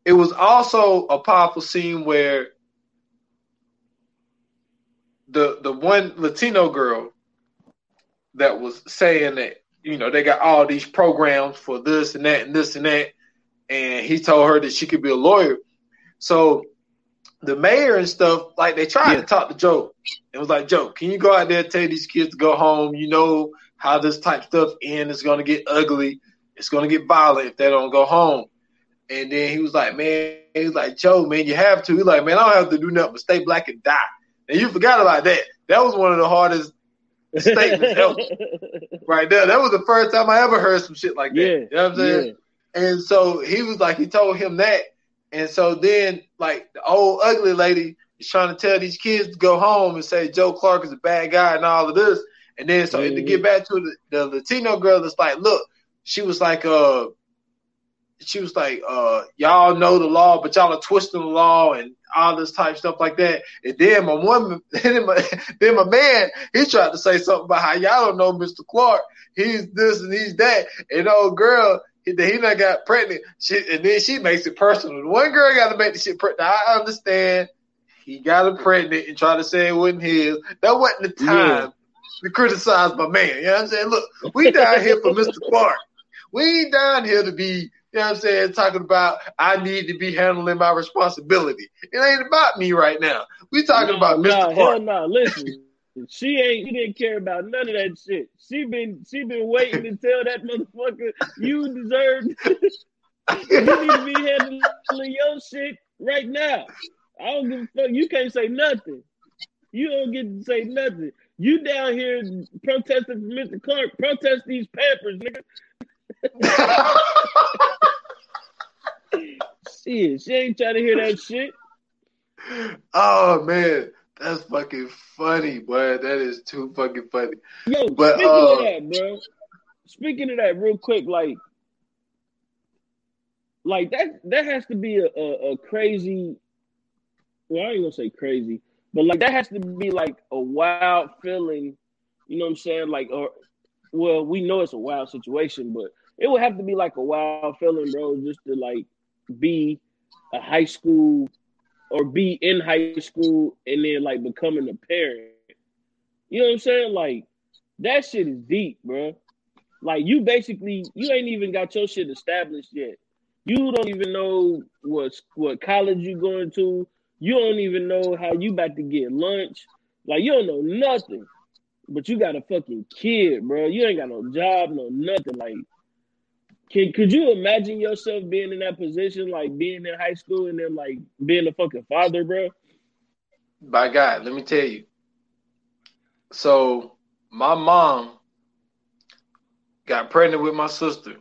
it was also a powerful scene where the the one Latino girl that was saying that, you know, they got all these programs for this and that and this and that. And he told her that she could be a lawyer. So the mayor and stuff, like they tried yeah. to talk to Joe. It was like, Joe, can you go out there and tell these kids to go home? You know how this type stuff ends. It's gonna get ugly. It's gonna get violent if they don't go home. And then he was like, man, he was like, Joe, man, you have to. He's like, man, I don't have to do nothing but stay black and die. And you forgot about that. That was one of the hardest statements ever. right there. That was the first time I ever heard some shit like that. Yeah. You know what I'm saying? Yeah. And so he was like, he told him that. And so then, like the old ugly lady is trying to tell these kids to go home and say Joe Clark is a bad guy and all of this. And then, so mm-hmm. to get back to the, the Latino girl, that's like, look, she was like, uh, she was like, uh, y'all know the law, but y'all are twisting the law and all this type stuff like that. And then my woman, then my, then my man, he tried to say something about how y'all don't know Mr. Clark. He's this and he's that. And old girl, he, he not got pregnant. She, and then she makes it personal. The one girl got to make the shit pregnant. I understand he got her pregnant and tried to say it wasn't his. That wasn't the time yeah. to criticize my man. You know what I'm saying? Look, we down here for Mr. Clark. We ain't down here to be, you know what I'm saying, talking about I need to be handling my responsibility. It ain't about me right now. We talking about Mr. Clark. Hell no, listen. She ain't. He didn't care about none of that shit. She been. She been waiting to tell that motherfucker you deserve. you need to be handling your shit right now. I don't give a fuck. You can't say nothing. You don't get to say nothing. You down here protesting for Mr. Clark. Protest these Pampers, nigga. Shit, she ain't trying to hear that shit. Oh man. That's fucking funny, boy. That is too fucking funny. Yo, but, speaking uh, of that, bro. Speaking of that, real quick, like, like that that has to be a, a, a crazy. Well, I ain't gonna say crazy, but like that has to be like a wild feeling. You know what I'm saying? Like, or well, we know it's a wild situation, but it would have to be like a wild feeling, bro, just to like be a high school or be in high school and then like becoming a parent. You know what I'm saying? Like that shit is deep, bro. Like you basically you ain't even got your shit established yet. You don't even know what what college you going to. You don't even know how you about to get lunch. Like you don't know nothing. But you got a fucking kid, bro. You ain't got no job, no nothing. Like can could you imagine yourself being in that position, like being in high school and then like being a fucking father, bro? By God, let me tell you. So my mom got pregnant with my sister,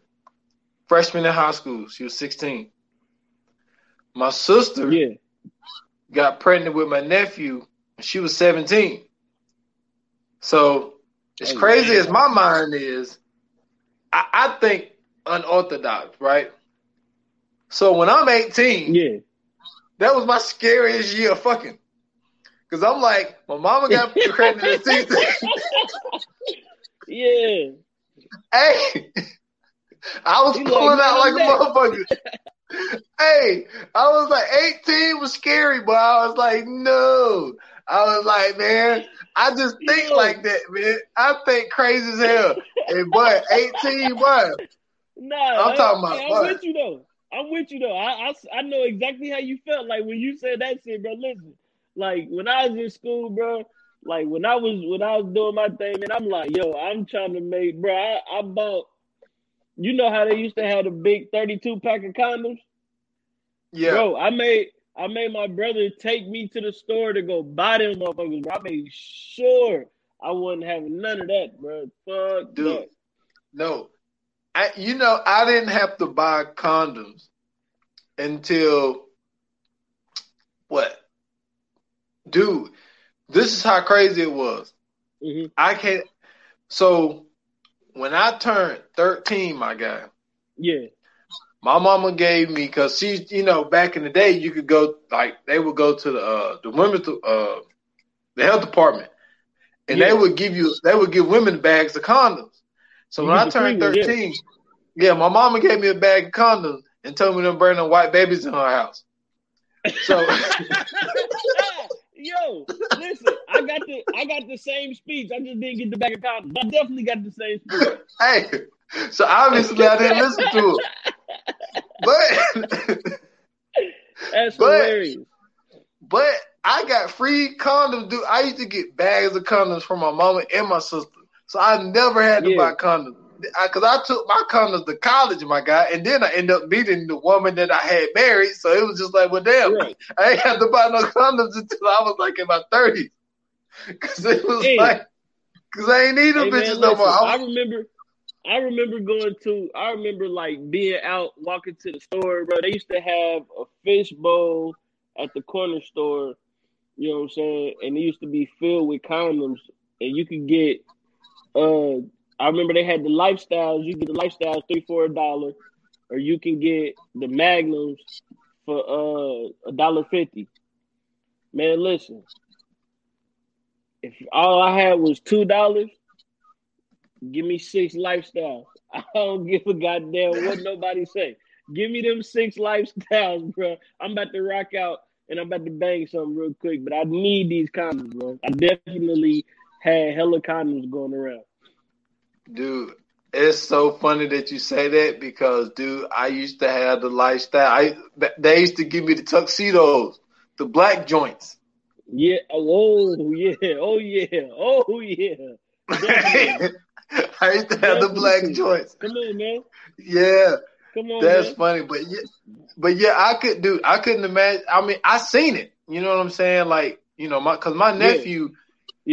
freshman in high school. She was 16. My sister yeah. got pregnant with my nephew. She was 17. So as oh, crazy as my mind is, I, I think unorthodox, right? So when I'm 18, yeah, that was my scariest year fucking. Cause I'm like, my mama got pregnant at 16. yeah. Hey, I was you pulling like, out like a motherfucker. hey, I was like 18 was scary, but I was like, no. I was like, man, I just think like that, man. I think crazy as hell. And but 18, what? Nah, I'm talking about. I'm with you though. I'm with you though. I, I I know exactly how you felt like when you said that shit, bro. Listen, like when I was in school, bro. Like when I was when I was doing my thing, and I'm like, yo, I'm trying to make, bro. I, I bought. You know how they used to have the big 32 pack of condoms? Yeah. Bro, I made I made my brother take me to the store to go buy them motherfuckers. Bro. I made sure I wasn't having none of that, bro. Fuck Dude. that. No, I you know I didn't have to buy condoms until what, dude? This is how crazy it was. hmm I can't. So when I turned thirteen, my guy, Yeah. my mama gave me because she, you know, back in the day, you could go like they would go to the uh, the women's uh, the health department, and Yeah. they would give you they would give women bags of condoms. So You when I turned free one, yeah. thirteen, yeah. my mama gave me a bag of condoms and told me to bring them white babies in her house. So Yo, listen, I got the I got the same speech. I just didn't get the bag of condoms. I definitely got the same speech. hey, so obviously I didn't listen to it, but. That's But- hilarious. But I got free condoms, dude. I used to get bags of condoms from my mama and my sister, so I never had to Yeah. buy condoms. Because I, took my condoms to college, my guy, and then I ended up meeting the woman that I had married. So it was just like, well, damn, Right. I ain't have to buy no condoms until I was like in my thirties. Because it was Hey. like, because I ain't need them Hey, man, bitches no listen, more. I I remember, I remember going to, I remember like being out walking to the store, bro. They used to have a fish bowl at the corner store. You know what I'm saying? And it used to be filled with condoms, and you could get. Uh I remember they had the lifestyles. You get the lifestyles three for a dollar, or you can get the magnums for uh a dollar fifty. Man, listen. If all I had was two dollars, give me six lifestyles. I don't give a goddamn what nobody say. Give me them six lifestyles, bro. I'm about to rock out and I'm about to bang something real quick, but I need these condoms, bro. I definitely had hella condoms going around. dude, it's so funny that you say that because, dude, I used to have the lifestyle. I they used to give me the tuxedos, the black joints. Yeah. Oh, yeah. Oh, yeah. Oh, yeah. I used to have the black joints. Come on, man. Yeah, Come on, that's man. funny. But yeah, but yeah, I could do. I couldn't imagine. I mean, I seen it. You know what I'm saying? Like, you know, my because my nephew.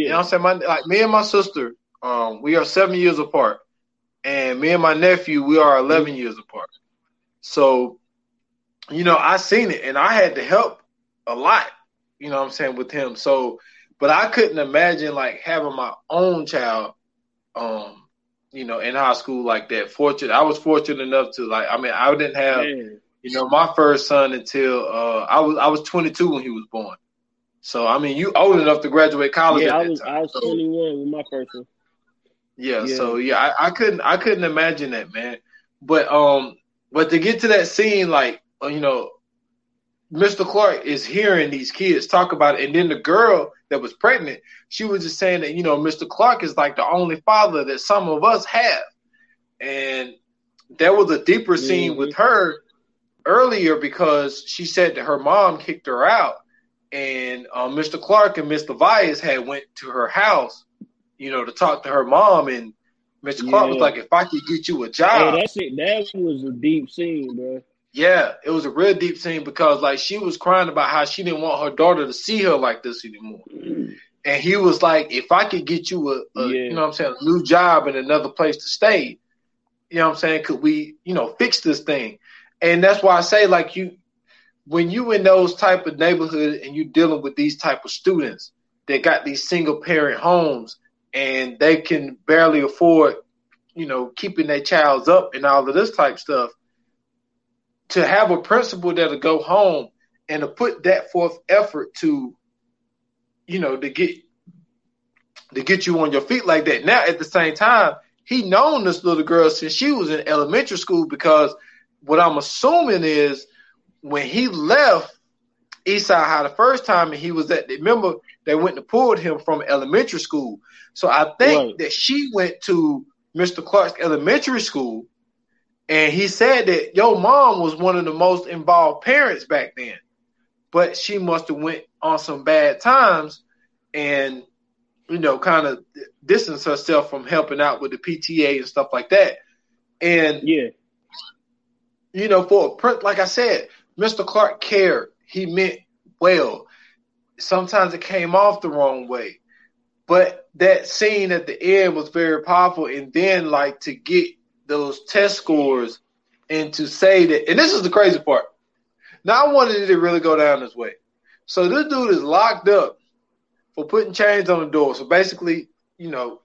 You know Yeah. what I'm saying? My like me and my sister, um, we are seven years apart. And me and my nephew, we are 11 years apart. So, you know, I seen it and I had to help a lot, you know what I'm saying, with him. So, but I couldn't imagine like having my own child, um, you know, in high school like that. Fortunate, I was fortunate enough to like, I mean, I didn't have, Man. you know, my first son until uh, I was I was 22 when he was born. So I mean, you old enough to graduate college Yeah, at I that was time. I was So- 21 with my first one. yeah, Yeah. so yeah, I, I couldn't I couldn't imagine that, man. But um but to get to that scene, like uh, you know, Mr. Clark is hearing these kids talk about it, and then the girl that was pregnant, she was just saying that, you know, Mr. Clark is like the only father that some of us have. And there was a deeper scene Mhm. with her earlier because she said that her mom kicked her out and um, Mr. Clark and Mr. Vias had went to her house, you know, to talk to her mom, and Mr. Clark was like, "If I could get you a Hey, job, that's it. That was a deep scene, bro. yeah." It was a real deep scene because like she was crying about how she didn't want her daughter to see her like this anymore, and he was like, "If I could get you a, a Yeah. you know, what I'm saying, a new job and another place to stay, you know, what I'm saying, could we, you know, fix this thing?" And that's why I say, like you, when you in those type of neighborhood and you dealing with these type of students that got these single parent homes and they can barely afford, you know, keeping their childs up and all of this type stuff, to have a principal that'll go home and to put that forth effort to, you know, to get to get you on your feet like that. Now at the same time, he known this little girl since she was in elementary school because what I'm assuming is when he left Eastside High the first time and he was at remember they went and pulled him from elementary school. So I think Right. that she went to Mr. Clark's elementary school and he said that your mom was one of the most involved parents back then. But she must have went on some bad times and you know kind of distanced herself from helping out with the PTA and stuff like that. And Yeah. you know, for a print, like I said, Mr. Clark cared. he meant well. Sometimes it came off the wrong way. But that scene at the end was very powerful. And then, like, to get those test scores and to say that, and this is the crazy part. Now, I wanted it to really go down this way. So, this dude is locked up for putting chains on the door. So, basically, you know,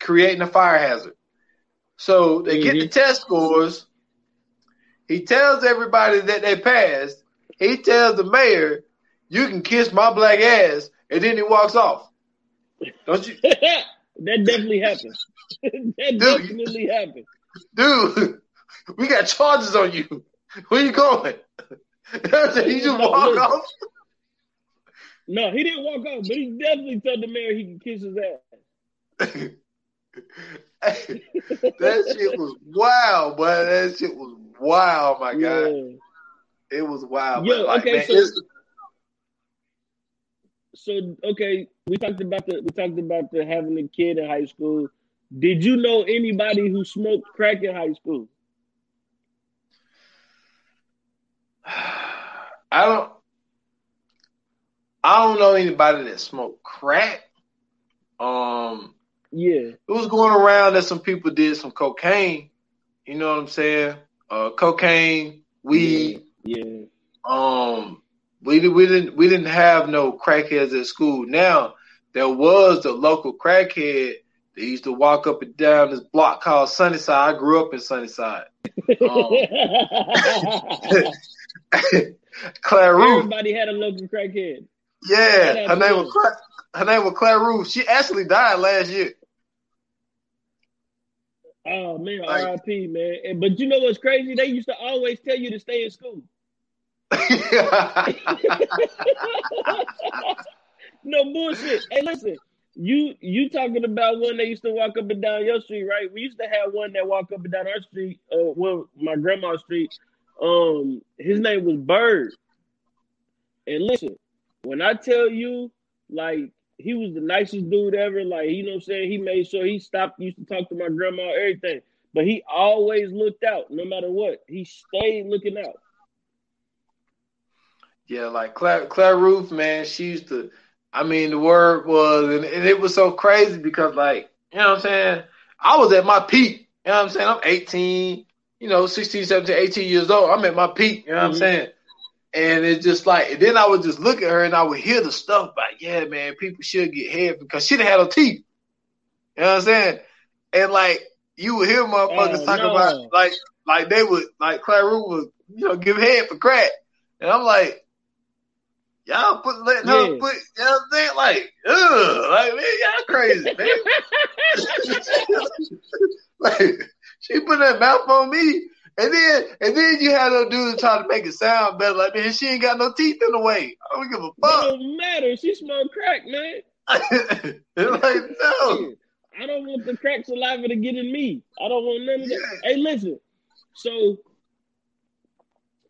creating a fire hazard. So, they mm-hmm. get the mm-hmm. test scores. He tells everybody that they passed. He tells the mayor, You can kiss my black ass. And then he walks off. Don't you? that definitely happened. that dude, definitely happened. Dude, we got charges on you. Where you going? he just walk off. No, he didn't walk off, but he definitely told the mayor he can kiss his ass. That shit was wild, boy. That shit was wild, my yeah. God. It was wild. Yo, like, okay, man, so, so okay, we talked about the we talked about the having a kid in high school. Did you know anybody who smoked crack in high school? I don't. I don't know anybody that smoked crack. Um. Yeah. It was going around that some people did some cocaine. You know what I'm saying? Uh, cocaine, weed. Yeah. yeah. Um we we didn't we didn't have no crackheads at school. Now there was the local crackhead that used to walk up and down this block called Sunnyside. I grew up in Sunnyside. Um, Claire Roof. Everybody had a local crackhead. Yeah, her name was Claire, her name was Claire Roof. She actually died last year. Oh man, like, R.I.P. man. But you know what's crazy? They used to always tell you to stay in school. no bullshit. Hey, listen, you you talking about one that used to walk up and down your street, right? We used to have one that walked up and down our street, uh, well, my grandma's street. Um, his name was Bird. And listen, when I tell you, like, he was the nicest dude ever. Like, you know what I'm saying? He made sure he stopped, used to talk to my grandma, everything. But he always looked out, no matter what. He stayed looking out. Yeah, like Claire, Claire Roof, man, she used to. I mean, the word was, and, and, it was so crazy because, like, you know what I'm saying? I was at my peak. You know what I'm saying? I'm 18, you know, 16, 17, 18 years old. I'm at my peak. You know what mm-hmm. I'm saying? And it's just like, and then I would just look at her and I would hear the stuff about, yeah, man, people should get head because she didn't have no teeth. You know what I'm saying? And like, you would hear motherfuckers oh, talk no. about, like, like they would, like Claire would, you know, give head for crack. And I'm like, Y'all put letting yeah. her put you know what I'm saying? Like, ugh, like man, y'all crazy, man. like she put that mouth on me. And then and then you had no dude try to make it sound better. Like, man, she ain't got no teeth in the way. I don't give a fuck. It don't matter. She smoked crack, man. it's like, no. I don't want the crack saliva to get in me. I don't want none of that. Yeah. Hey, listen. So,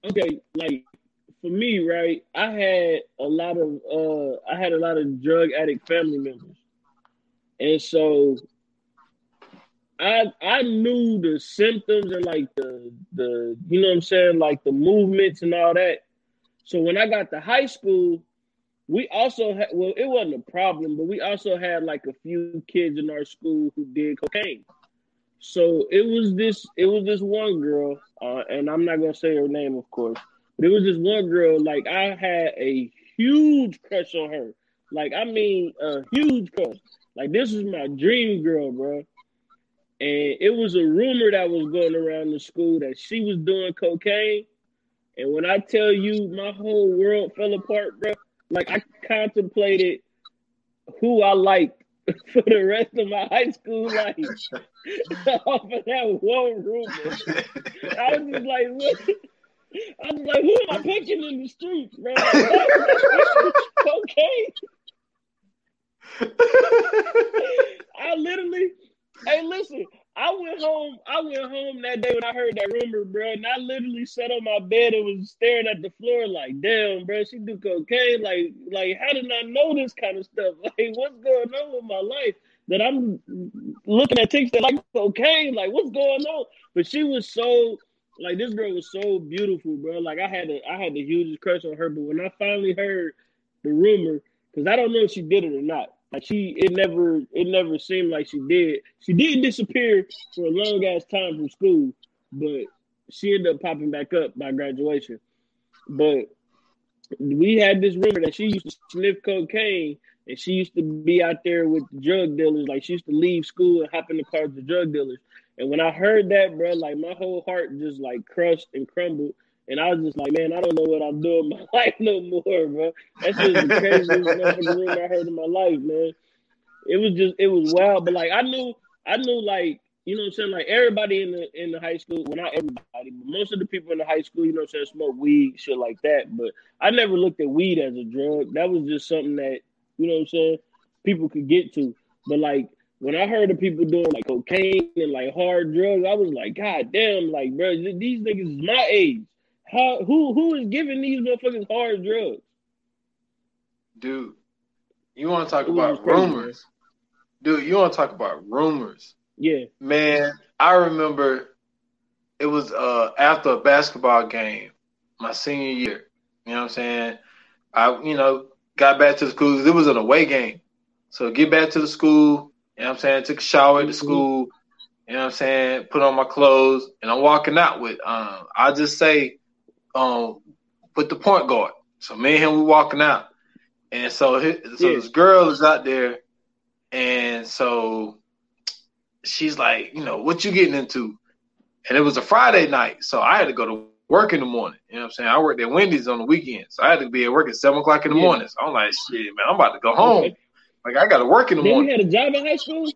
okay, like for me, right, I had a lot of uh I had a lot of drug addict family members. And so I I knew the symptoms and like the the you know what I'm saying, like the movements and all that. So when I got to high school, we also had well, it wasn't a problem, but we also had like a few kids in our school who did cocaine. So it was this it was this one girl, uh, and I'm not gonna say her name, of course, but it was this one girl, like I had a huge crush on her. Like I mean, a huge crush. Like this was my dream girl, bro. And it was a rumor that was going around the school that she was doing cocaine. And when I tell you, my whole world fell apart, bro. Like I contemplated who I liked for the rest of my high school life off of that one rumor. I was just like, what? I was like, who am I picking in the streets, man? okay. I literally, hey, listen, I went home. I went home that day when I heard that rumor, bro, and I literally sat on my bed and was staring at the floor, like, "Damn, bro, she do cocaine. Like, like, how did I know this kind of stuff? Like, what's going on with my life that I'm looking at chicks that like cocaine? Like, what's going on?" But she was so like this girl was so beautiful, bro. Like I had a I had the hugest crush on her, but when I finally heard the rumor, because I don't know if she did it or not. Like she, it never, it never seemed like she did. She did disappear for a long ass time from school, but she ended up popping back up by graduation. But we had this rumor that she used to sniff cocaine and she used to be out there with the drug dealers. Like she used to leave school and hop in the car with the drug dealers. And when I heard that, bro, like my whole heart just like crushed and crumbled. And I was just like, man, I don't know what I'm doing my life no more, bro. That's just the craziest rumor I heard in my life, man. It was just, it was wild. But like, I knew, I knew, like, you know what I'm saying? Like everybody in the in the high school, well not everybody, but most of the people in the high school, you know what I'm saying, smoke weed, shit like that. But I never looked at weed as a drug. That was just something that, you know what I'm saying, people could get to. But like when I heard of people doing like cocaine and like hard drugs, I was like, God damn, like bro, these niggas is my age. How who who is giving these motherfuckers hard drugs? Dude, you want to talk about rumors? Dude, you want to talk about rumors? Yeah. Man, I remember it was uh after a basketball game, my senior year. You know what I'm saying? I you know got back to the school. It was an away game, so get back to the school. You know what I'm saying? Took a shower at the mm-hmm. school. You know what I'm saying? Put on my clothes, and I'm walking out with um. I just say, um, with the point guard. So me and him we walking out, and so his, so yeah. this girl is out there, and so she's like, you know, what you getting into? And it was a Friday night, so I had to go to work in the morning. You know what I'm saying? I worked at Wendy's on the weekend, so I had to be at work at seven o'clock in the yeah. morning. So I'm like, shit, man, I'm about to go home. Like I got to work in the then morning. You had a job in high school,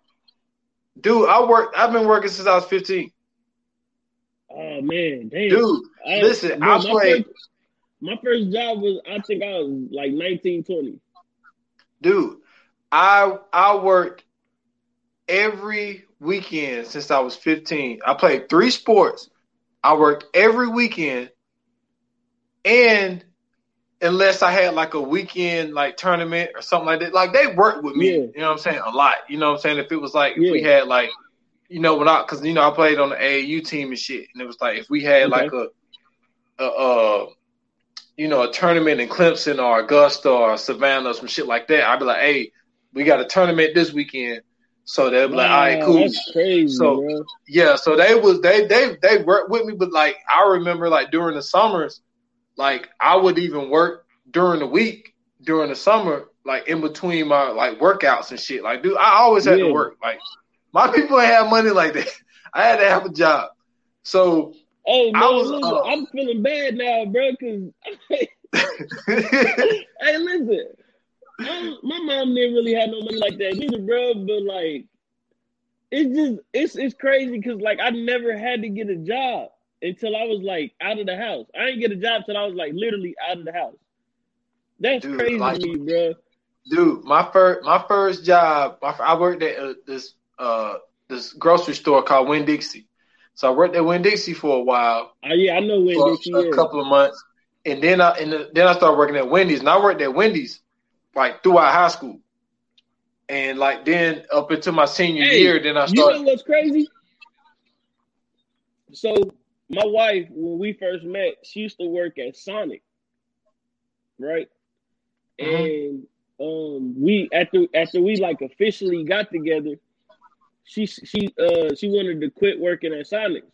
dude. I worked. I've been working since I was 15. Oh man, damn. dude. I, listen, bro, I played. My first, my first job was I think I was like 19, 20. Dude, I I worked every weekend since I was 15. I played three sports. I worked every weekend. And unless I had like a weekend like tournament or something like that, like they worked with me, yeah. you know what I'm saying? A lot. You know what I'm saying? If it was like yeah. if we had like you know, when I because you know I played on the AAU team and shit, and it was like if we had okay. like a, a, a, you know, a tournament in Clemson or Augusta or Savannah or some shit like that, I'd be like, hey, we got a tournament this weekend. So they're wow, like, all right, cool. Crazy, so bro. yeah, so they was they they they worked with me, but like I remember like during the summers, like I would even work during the week during the summer, like in between my like workouts and shit. Like, dude, I always had yeah. to work. Like my people ain't have money like that. I had to have a job. So Hey man, was, listen, uh, I'm feeling bad now, bro. Cause hey, listen, my, my mom didn't really have no money like that either, bro. But like, it's just it's it's crazy because like I never had to get a job until I was like out of the house. I didn't get a job till I was like literally out of the house. That's dude, crazy like, to me, bro. Dude, my first my first job, my, I worked at uh, this uh this grocery store called Winn Dixie. So I worked at Winn Dixie for a while. Oh yeah, I know Winn Dixie. A, couple of months, and then I and the, then I started working at Wendy's, and I worked at Wendy's like throughout high school. And like then up into my senior hey, year, then I started. You know what's crazy? So my wife, when we first met, she used to work at Sonic, right? Mm-hmm. And um, we after after we like officially got together, she she uh she wanted to quit working at Sonic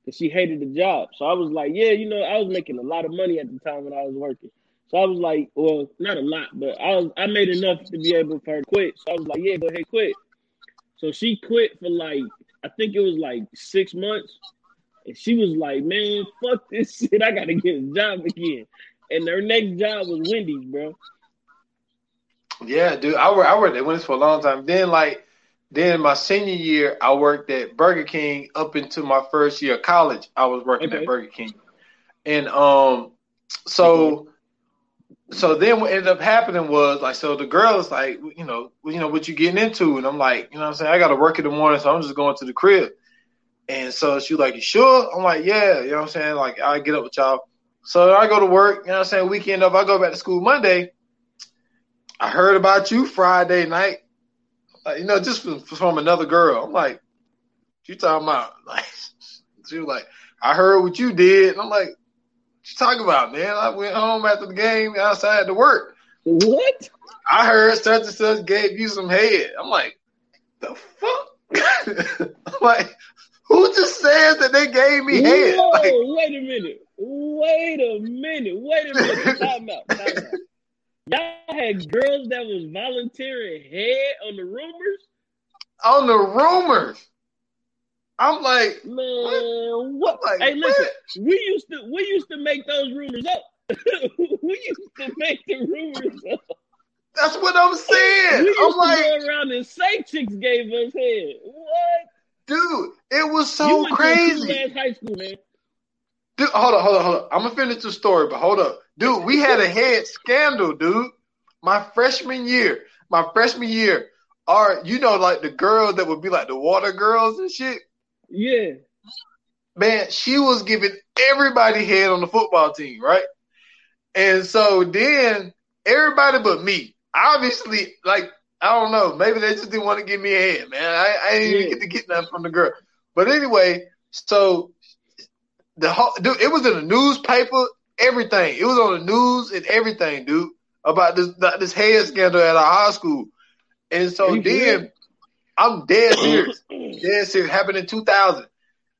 because she hated the job. So I was like, yeah, you know, I was making a lot of money at the time when I was working. So I was like, well, not a lot, but I was I made enough to be able for her to quit. So I was like, yeah, go ahead, quit. So she quit for like I think it was like six months, and she was like, man, fuck this shit, I gotta get a job again. And her next job was Wendy's, bro. Yeah, dude, I worked I worked at Wendy's for a long time. Then like then my senior year, I worked at Burger King up into my first year of college. I was working okay. at Burger King, and um, so so then what ended up happening was like so the girl is like you know you know what you getting into? And I'm like you know I'm saying? I got to work in the morning so I'm just going to the crib. And so she like you sure? I'm like yeah you know what I'm saying? Like I get up with y'all. So I go to work you know what I'm saying? Weekend up I go back to school Monday. I heard about you Friday night like, you know just from, from another girl I'm like you talking about like she was like I heard what you did. And I'm like, what you talking about, man? I went home after the game outside to work. What? I heard such and such gave you some head. I'm like, the fuck? I'm like, who just said that they gave me head? Whoa, Like, wait a minute. Wait a minute. Wait a minute. Time out. Time out. Y'all had girls that was volunteering head on the rumors? on the rumors. I'm like, Man, what? Like, hey, listen, what? we used to we used to make those rumors up. we used to make the rumors up. that's what I'm saying. We used I'm to like, go around and say chicks gave us head. What? dude, it was you so went crazy. to high school, man. Dude, hold on, hold on, hold on. I'm gonna finish the story, but hold up. Dude, we had a head scandal, dude. My freshman year. My freshman year. Our, you know, like the girls that would be like the water girls and shit. Yeah. Man, she was giving everybody head on the football team, right? And so then everybody but me, obviously, like, I don't know, maybe they just didn't want to give me a head, man. I, I didn't Yeah. even get to get nothing from the girl. But anyway, so the whole dude, it was in the newspaper, everything. It was on the news and everything, dude, about this this head scandal at our high school. And so you then serious? I'm dead serious. dead serious. Happened in 2000.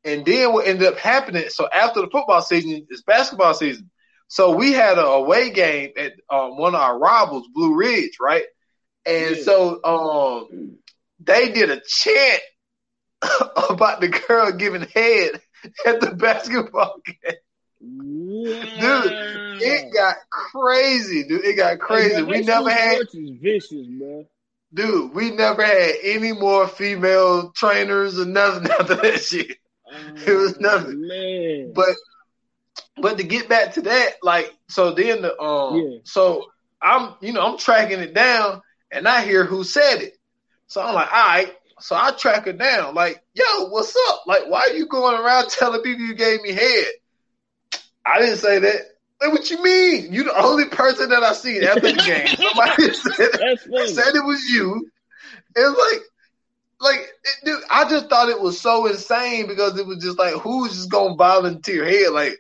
And then what ended up happening, so after the football season, it's basketball season. So we had a away game at um, one of our rivals, Blue Ridge, right? And Yeah. so um, they did a chant about the girl giving head at the basketball game. dude, It got crazy, dude. It got crazy. Hey, bro, we never had, vicious, bro. dude. We never had any more female trainers or nothing after that shit. It was nothing. Man. But but to get back to that, like so then the um Yeah. so I'm you know I'm tracking it down and I hear who said it. So I'm like, all right. So I track her down, like, yo, what's up? Like, why are you going around telling people you gave me head? I didn't say that. Like, what you mean? You the only person that I seen after the game. Somebody said, said it was you. It's like, like, it, dude, I just thought it was so insane because it was just like, who's just gonna volunteer head? Like,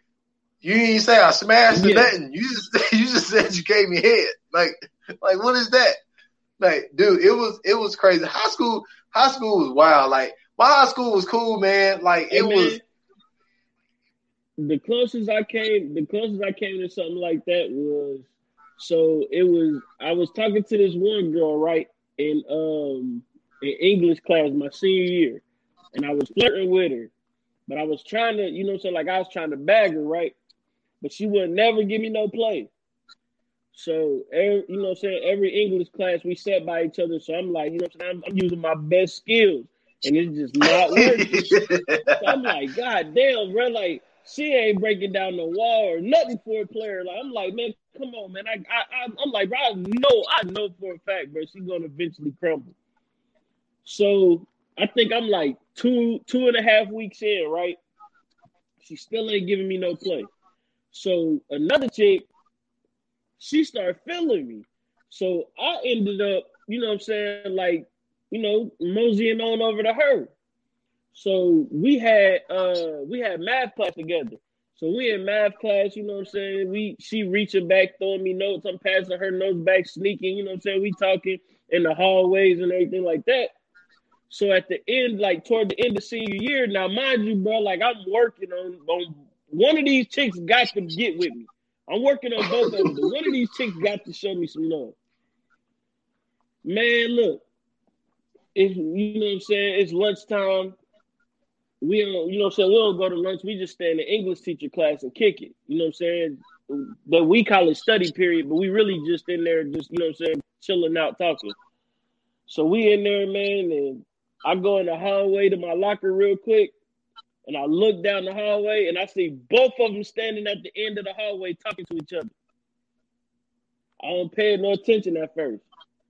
you didn't say I smashed Yeah. nothing. You just, you just said you gave me head. Like, like, what is that? Like, dude, it was, it was crazy. High school, high school was wild. Like, my high school was cool, man. Like, it man, was, the closest I came, the closest I came to something like that was so it was I was talking to this one girl right in um in English class my senior year, and I was flirting with her, but I was trying to you know so like I was trying to bag her right, but she would never give me no play. So every, you know what I'm saying every English class we sat by each other, so I'm like you know what I'm saying I'm, I'm using my best skills, and it's just not working. So I'm like, God damn, bro, like she ain't breaking down the wall or nothing for a player. Like I'm like, man, come on, man. I, I, I I'm like, bro, I know, I know for a fact, bro, she's gonna eventually crumble. So I think I'm like two, two and a half weeks in, right? She still ain't giving me no play. So another chick, she started feeling me. So I ended up, you know what I'm saying, like, you know, moseying on over to her. So we had uh we had math class together. So we in math class, you know what I'm saying? We she reaching back, throwing me notes, I'm passing her notes back, sneaking, you know what I'm saying? We talking in the hallways and everything like that. So at the end, like toward the end of senior year, now mind you, bro, like I'm working on on one of these chicks got to get with me. I'm working on both of them, but one of these chicks got to show me some love. Man, look, you know what I'm saying, it's lunchtime we don't, you know what I'm saying, we don't go to lunch, we just stay in the English teacher class and kick it. You know what I'm saying? But we call it study period, but we really just in there just, you know what I'm saying, chilling out talking. So we in there, man, and I go in the hallway to my locker real quick, and I look down the hallway and I see both of them standing at the end of the hallway talking to each other. I don't pay no attention at first.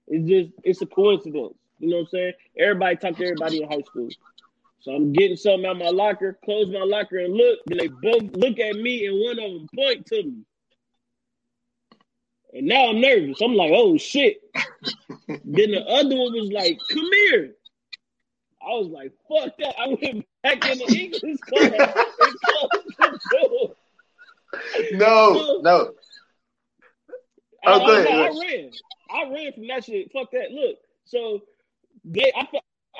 It's just it's a coincidence. You know what I'm saying? Everybody talk to everybody in high school. So I'm getting something out my locker, close my locker and look, and they both look at me and one of them point to me. And now I'm nervous. I'm like, oh shit. then the other one was like, come here. I was like, fuck that. I went back in the English class and closed so, No, uh, no. I, Oh, go I- I, ran. I ran from that shit. Fuck that. Look, so they, I,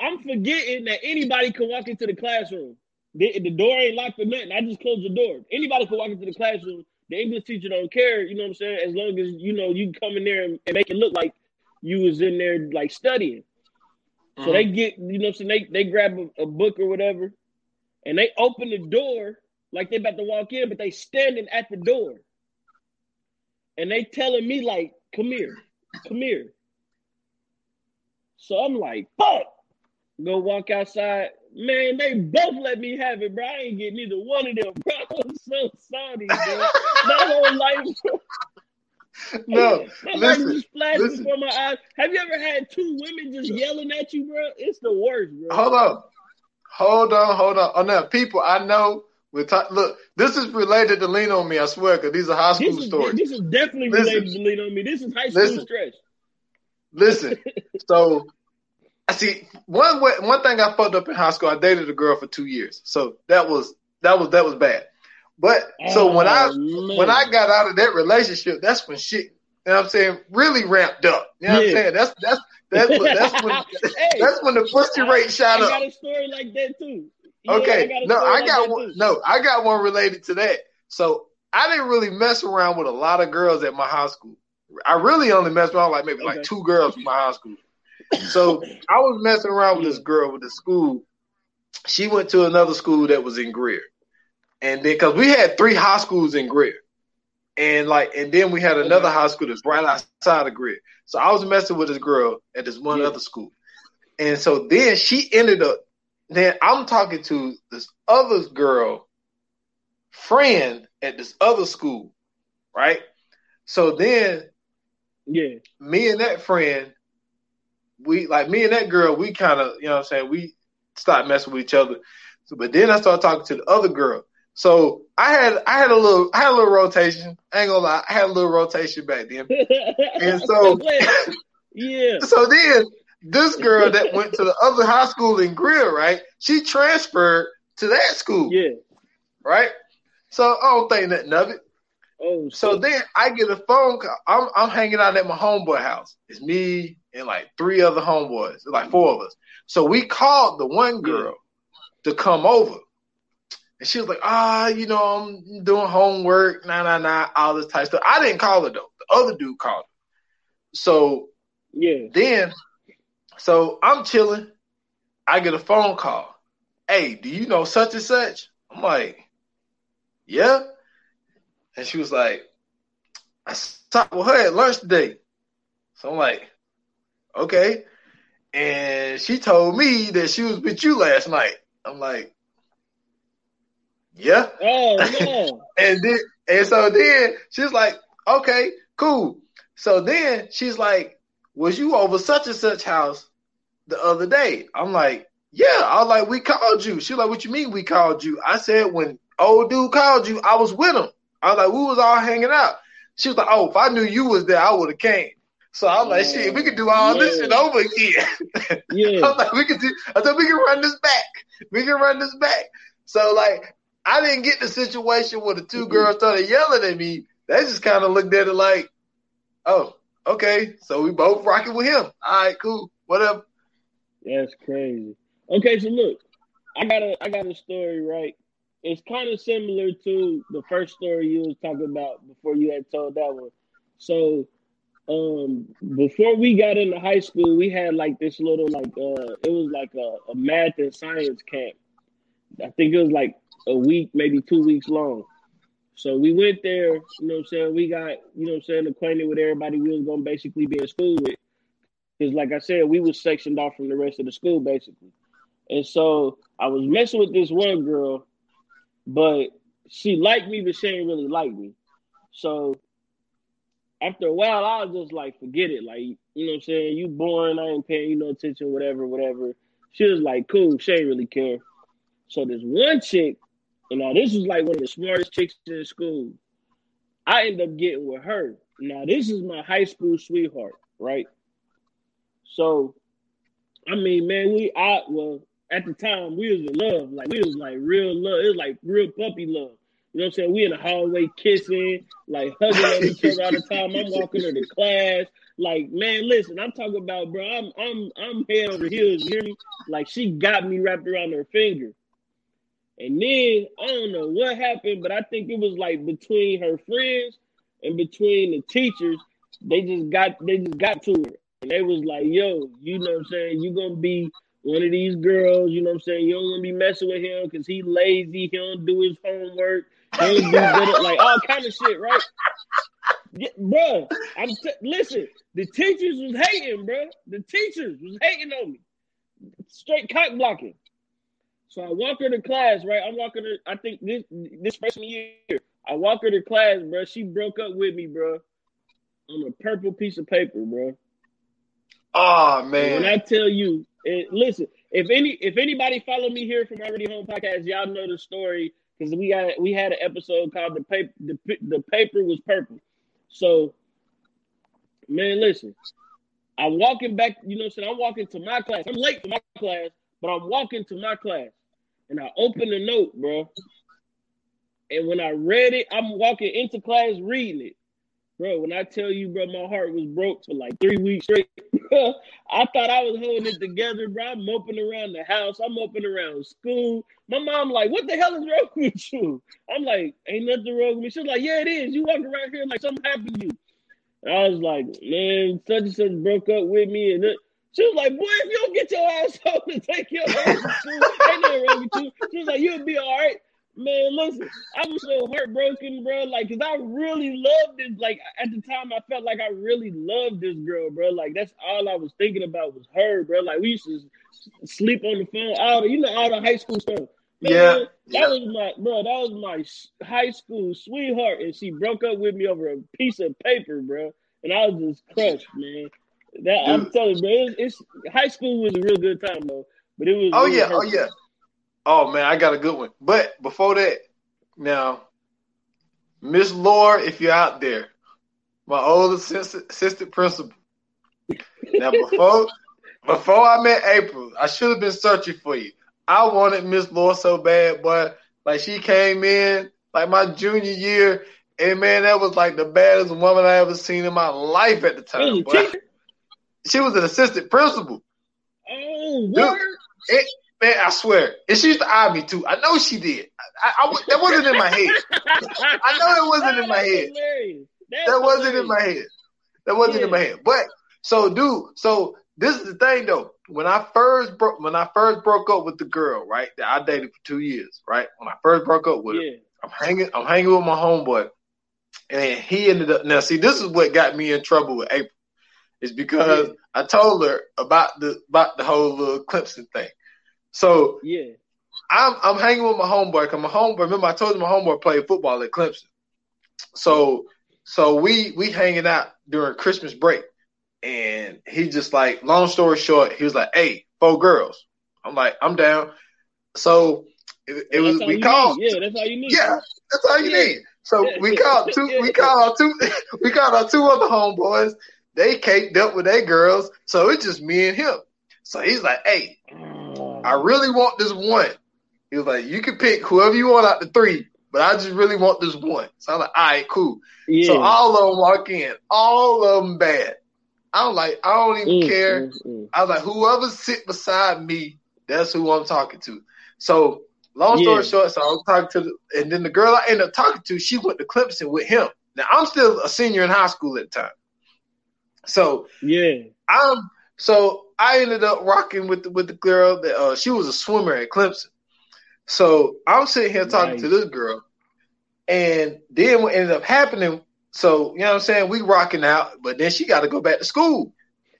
am forgetting that anybody can walk into the classroom. The, the door ain't locked or nothing. I just closed the door. Anybody can walk into the classroom. The English teacher don't care. You know what I'm saying? As long as you know you come in there and, and make it look like you was in there like studying. So Mhm. they get, you know, what I'm saying they they grab a, a book or whatever, and they open the door like they about to walk in, but they standing at the door, and they telling me like, "Come here, come here." So I'm like, "Fuck!" Go walk outside. Man, they both let me have it, bro. I ain't get neither one of them, bro. I'm so sorry, bro. My whole life, no. life Listen, flashed listen. before my eyes. Have you ever had two women just yelling at you, bro? It's the worst, bro. Hold on. Hold on, hold on. Oh, now, people, I know. We're ta- look, this is related to Lean On Me, I swear, because these are high school This is, stories. this is definitely Listen. related to lean on me. This is high school Listen. stress. Listen, so I see one way, one thing I fucked up in high school. I dated a girl for two years, so that was that was that was bad. But so oh, when I Oh, man. when I got out of that relationship, that's when shit. You know what I'm saying? Really ramped up. You know what I'm saying? That's that's that's when, that's when Hey, that's when the pussy rate shot I up. got a story like that too. Yeah, Okay, I no, I like got one. too. No, I got one related to that. So I didn't really mess around with a lot of girls at my high school. I really only messed around like maybe Okay. like two girls from my high school. So I was messing around with this girl with the school. She went to another school that was in Greer, and then because we had three high schools in Greer, and like, and then we had another high school that's right outside of Greer. So I was messing with this girl at this one Yeah. other school, and so then she ended up. Then I'm talking to this other girl friend at this other school, right? So then Yeah, me and that friend, we like me and that girl, we kind of, you know what I'm saying, we stopped messing with each other. So, but then I started talking to the other girl. So I had I had a little I had a little rotation. I ain't gonna lie, I had a little rotation back then. And so yeah, so then this girl that went to the other high school in Greer, right? She transferred to that school, yeah. right? So I don't think nothing of it. Oh, So shit. then I get a phone call. I'm I'm hanging out at my homeboy house. It's me and like three other homeboys, It's like four of us. So we called the one girl to come over. And she was like, ah, you know, I'm doing homework, nah, nah, nah, all this type of stuff. I didn't call her though. The other dude called her. So yeah, then, so I'm chilling. I get a phone call. Hey, do you know such and such? I'm like, yeah. And she was like, I talked with her at lunch today. So I'm like, okay. And she told me that she was with you last night. I'm like, yeah. Oh no, And then and so then she's like, okay, cool. So then she's like, was you over such and such house the other day? I'm like, yeah. I was like, we called you. She's like, what you mean we called you? I said, when old dude called you, I was with him. I was like, we was all hanging out. She was like, oh, if I knew you was there, I would have came. So I'm like, shit, we could do all this shit over again. yeah, I'm like, we could do. I said we can run this back. We can run this back. So like, I didn't get the situation where the two girls started yelling at me. They just kind of looked at it like, oh, okay. So we both rocking with him. All right, cool, whatever. that's crazy. Okay, so look, I got a I got a story right. It's kind of similar to the first story you was talking about before you had told that one. So, um, before we got into high school, we had like this little like uh, it was like a, a math and science camp. I think it was like a week, maybe two weeks long. So we went there, you know what I'm saying? We got, you know what I'm saying, acquainted with everybody we was gonna basically be in school with. Because like I said, we was sectioned off from the rest of the school basically. And so I was messing with this one girl, but she liked me, but she didn't really like me. So after a while, I was just like, forget it. Like, you know what I'm saying? You boring, I ain't paying you no attention, whatever, whatever. She was like, cool, she ain't really care. So this one chick, and now this was like one of the smartest chicks in school. I end up getting with her. Now this is my high school sweetheart, right? So, I mean, man, we I well at the time we was in love, like we was like real love. It was like real puppy love. You know what I'm saying? We in the hallway kissing, like hugging each other all the time. I'm walking her to class. Like, man, listen, I'm talking about, bro. I'm I'm I'm head over heels. You hear me? Like she got me wrapped around her finger. And then I don't know what happened, but I think it was like between her friends and between the teachers, they just got they just got to her. And they was like, yo, you know what I'm saying? You gonna be one of these girls, you know what I'm saying? You don't want to be messing with him because he lazy, he don't do his homework, he don't do like all kind of shit, right? Yeah, bro, I'm t- listen. The teachers was hating, bro. The teachers was hating on me, straight cock blocking. So I walk her to class, right? I'm walking her. I think this this freshman year, I walk her to class, bro. She broke up with me, bro, on a purple piece of paper, bro. Oh man! When I tell you, and listen, if any if anybody follow me here from Already Home podcast, y'all know the story because we got we had an episode called the paper the, the paper was purple. So, man, listen, I'm walking back. You know, what I'm saying I'm walking to my class. I'm late for my class, but I'm walking to my class, and I open the note, bro. And when I read it, I'm walking into class reading it. Bro, when I tell you, bro, my heart was broke for like three weeks straight. I thought I was holding it together, bro. I'm moping around the house. I'm moping around school. My mom like, what the hell is wrong with you? I'm like, ain't nothing wrong with me. She's like, yeah, it is. You walk around here like something happened to you. And I was like, man, such and such broke up with me. And it, she was like, boy, if you don't get your ass home and take your ass to ain't nothing wrong with you. She was like, you'll be all right. Man, listen, I was so heartbroken, bro. Like, cause I really loved this. Like at the time, I felt like I really loved this girl, bro. Like that's all I was thinking about was her, bro. Like we used to sleep on the phone, all the, you know, all the high school stuff. Man, Yeah, that yeah. was my bro. That was my high school sweetheart, and she broke up with me over a piece of paper, bro. And I was just crushed, man. That I'm telling you, bro. It's, it's high school was a real good time though, but it was. Oh was yeah, oh yeah. Oh man, I got a good one. But before that, now, Miss Laura, if you're out there, my old assistant, assistant principal. Now before before I met April, I should have been searching for you. I wanted Miss Laura so bad, but like she came in like my junior year, and man, that was like the baddest woman I ever seen in my life at the time. A boy. teacher. She was an assistant principal. Oh, Dude. It, man, I swear. And she used to eye me too. I know she did. I, I, I- that wasn't in my head. I know it wasn't in my head. hilarious. That wasn't in my head. That wasn't in my head. But so, dude. So this is the thing, though. When I first broke, when I first broke up with the girl, right, that I dated for two years, right. When I first broke up with her, I'm hanging, I'm hanging with my homeboy, and he ended up. Now, see, this is what got me in trouble with April, is because Yeah. I told her about the about the whole little Clemson thing. So Yeah. I'm I'm hanging with my homeboy because my homeboy. Remember, I told you my homeboy played football at Clemson. So so we we hanging out during Christmas break, and he just like long story short, he was like, "Hey, four girls." I'm like, "I'm down." So it, it was we called. need. Yeah, that's all you need. Yeah, that's all you Yeah. need. So we called two. We called our two. We called our two other homeboys. They caked up with their girls. So it's just me and him. So he's like, "Hey. I really want this one. He was like, you can pick whoever you want out the three, but I just really want this one. So I'm like, all right, cool. yeah. So all of them walk in, all of them bad. I'm like, I don't even Mm, care. mm, mm. I was like, whoever sit beside me, that's who I'm talking to. So long story Yeah. short, so I was talking to, the, and then the girl I ended up talking to, she went to Clemson with him. Now I'm still a senior in high school at the time. So Yeah. I'm so I ended up rocking with the, with the girl that uh, she was a swimmer at Clemson. So I'm sitting here talking Nice. to this girl, and then what ended up happening? So you know what I'm saying? We rocking out, but then she got to go back to school.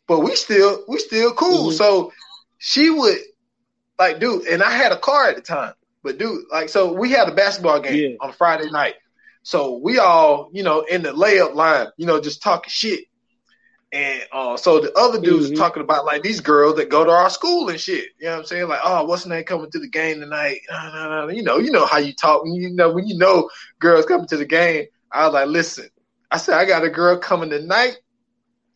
But we still we still cool. Mhm. So she would like, dude, and I had a car at the time. But dude, like, so we had a basketball game Yeah. on Friday night. So we all, you know, in the layup line, you know, just talking shit. And uh, so the other dudes Mhm. talking about like these girls that go to our school and shit. You know what I'm saying? Like, oh, what's name coming to the game tonight? You know, you know how you talk. When you know when you know girls coming to the game. I was like, listen. I said I got a girl coming tonight.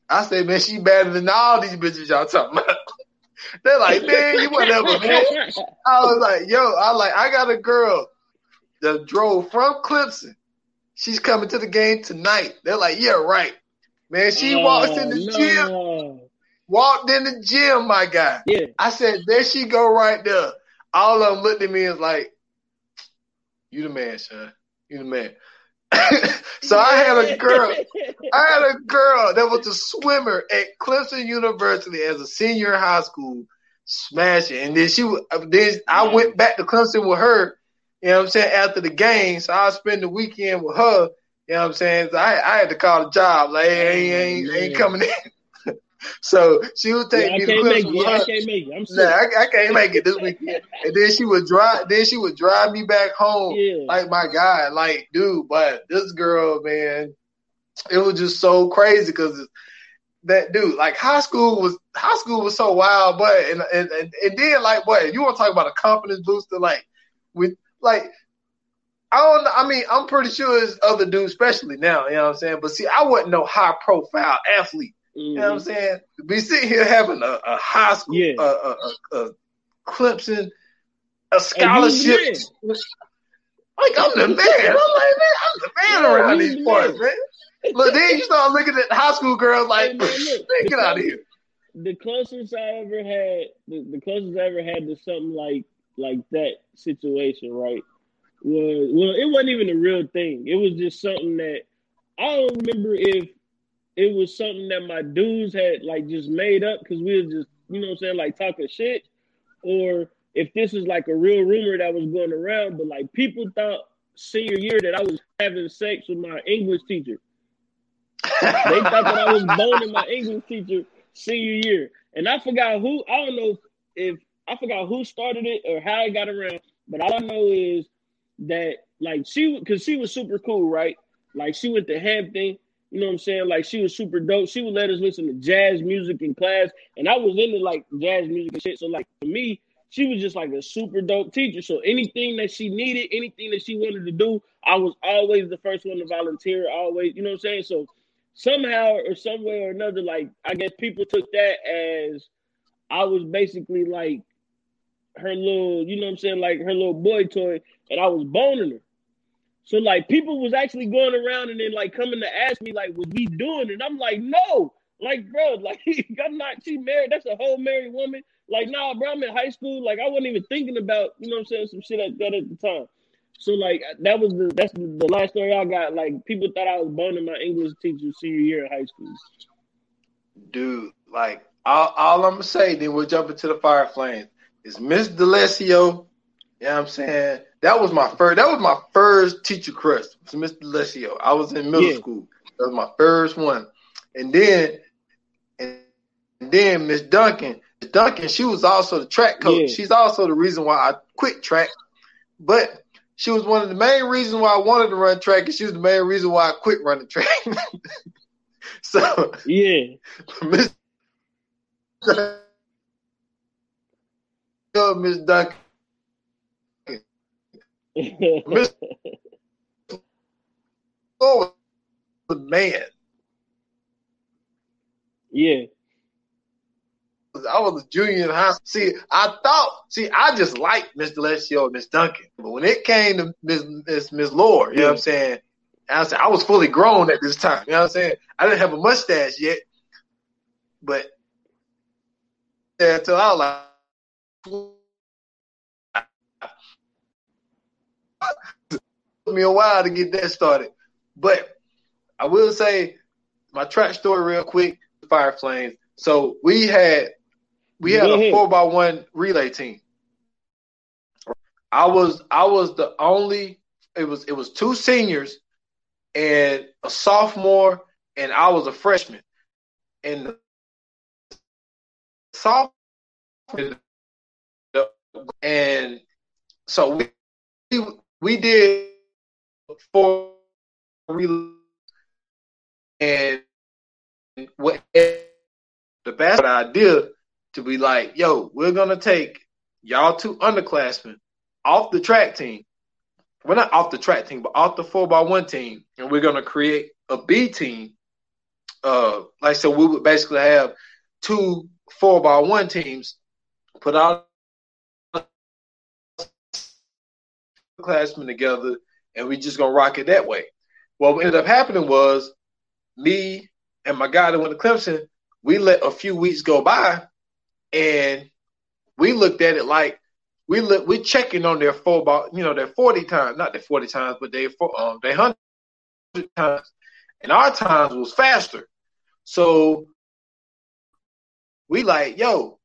I said, man, she better than all these bitches y'all talking about. They're like, man, you whatever, man. I was like, yo, I like, I got a girl that drove from Clemson. She's coming to the game tonight. They're like, yeah, right. Man, she Oh, walked in the no. gym, walked in the gym, my guy. Yeah. I said, there she go right there. All of them looked at me and was like, you the man, son. You the man. so I had a girl. I had a girl that was a swimmer at Clemson University as a senior in high school, smashing. And then she, then I went back to Clemson with her. You know what I'm saying? After the game, so I spend the weekend with her. You know what I'm saying? So I, I had to call the job like, hey, I ain't, ain't coming in. so she would take Yeah, me to can't make Clemson it. Yeah, I can't make it. I'm Nah. I, I can't make it this weekend. And then she would drive. Then she would drive me back home. Yeah. Like my God, like dude. But this girl, man, it was just so crazy because that dude, like high school was high school was so wild. But and and and, and then like, what you want to talk about a confidence booster? Like with like. I don't. I mean, I'm pretty sure it's other dudes, especially now. You know what I'm saying? But see, I wasn't no high profile athlete. You know what I'm Mhm. saying? To be sitting here having a, a high school, Yeah. a, a, a, Clemson, a scholarship. Like I'm the man. I'm like, man, I'm the man Yeah, around these the parts, man. Look, then you start looking at high school girls like, Hey, man, man, get out of here. the closest I ever had, the, the closest I ever had to something like like that situation, right? Was well, it wasn't even a real thing. It was just something that I don't remember if it was something that my dudes had like just made up because we were just, you know what I'm saying, like talking shit, or if this is like a real rumor that was going around. But like people thought senior year that I was having sex with my English teacher. They thought that I was boning my English teacher senior year, and I forgot who. I don't know if I forgot who started it or how it got around, but all I know is that like she, because she was super cool, right? Like she went to Hampton. You know what I'm saying? Like she was super dope. She would let us listen to jazz music in class, and I was into like jazz music and shit. So like for me, she was just like a super dope teacher. So anything that she needed, anything that she wanted to do, I was always the first one to volunteer. Always, you know what I'm saying? So somehow or some way or another, like I guess people took that as I was basically like her little, you know what I'm saying, like her little boy toy, and I was boning her. So like people was actually going around and then like coming to ask me like, was we doing it? And I'm like, no, like bro, like I'm not. She married. That's a whole married woman. Like nah, bro, I'm in high school. Like I wasn't even thinking about, you know what I'm saying, some shit like that at the time. So like that was the that's the, the last story I got. Like people thought I was boning my English teacher senior year in high school. Dude, like all, all I'm gonna say, then we'll jump into the fire flames. Is Miss Delesio, you know what I'm saying? That was my first that was my first teacher crush. Was Miss Delesio. I was in middle Yeah. school. That was my first one. And then and, then Miss Duncan, Miss Duncan, she was also the track coach. Yeah. She's also the reason why I quit track. But she was one of the main reasons why I wanted to run track, and she was the main reason why I quit running track. so Yeah, Miss Miss Duncan, Miss oh, the man. yeah, I was a junior in high school. See, I thought, see, I just liked Miss Delesio and Miss Duncan. But when it came to Miss Miss, Miss Lord, you know what I'm saying? I said I was fully grown at this time. You know what I'm saying? I didn't have a mustache yet. But yeah, until I was like took me a while to get that started. But I will say my track story real quick, Fire Flames. So we had we had Go a four by one relay team. I was I was the only it was it was two seniors and a sophomore and I was a freshman. And the sophomore and so we we did relay and what the best idea to be like, yo, we're gonna take y'all two underclassmen off the track team. We're not off the track team, but off the four by one team, and we're gonna create a B team. Uh, like so, we would basically have two four by one teams put out upperclassmen together, and we just gonna rock it that way. What ended up happening was me and my guy that went to Clemson, we let a few weeks go by, and we looked at it like we look we checking on their four ball, you know, their forty times, not their forty times, but they um they hundred times, and our times was faster. So we like, yo,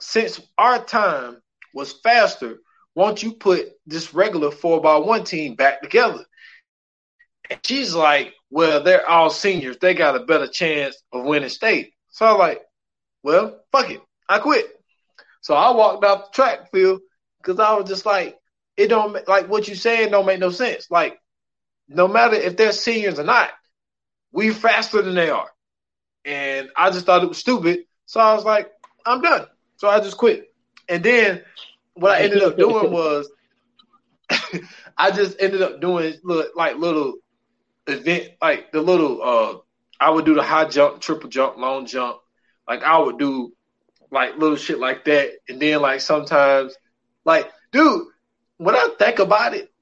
since our time was faster, won't you put this regular four by one team back together? And she's like, well, they're all seniors. They got a better chance of winning state. So I'm like, well, fuck it. I quit. So I walked off the track field because I was just like, it don't like what you saying don't make no sense. Like, no matter if they're seniors or not, we faster than they are. And I just thought it was stupid. So I was like, I'm done. So I just quit. And then what I ended up doing was I just ended up doing little, like little event, like the little uh I would do the high jump, triple jump, long jump. Like I would do like little shit like that. And then like sometimes like dude, when I think about it,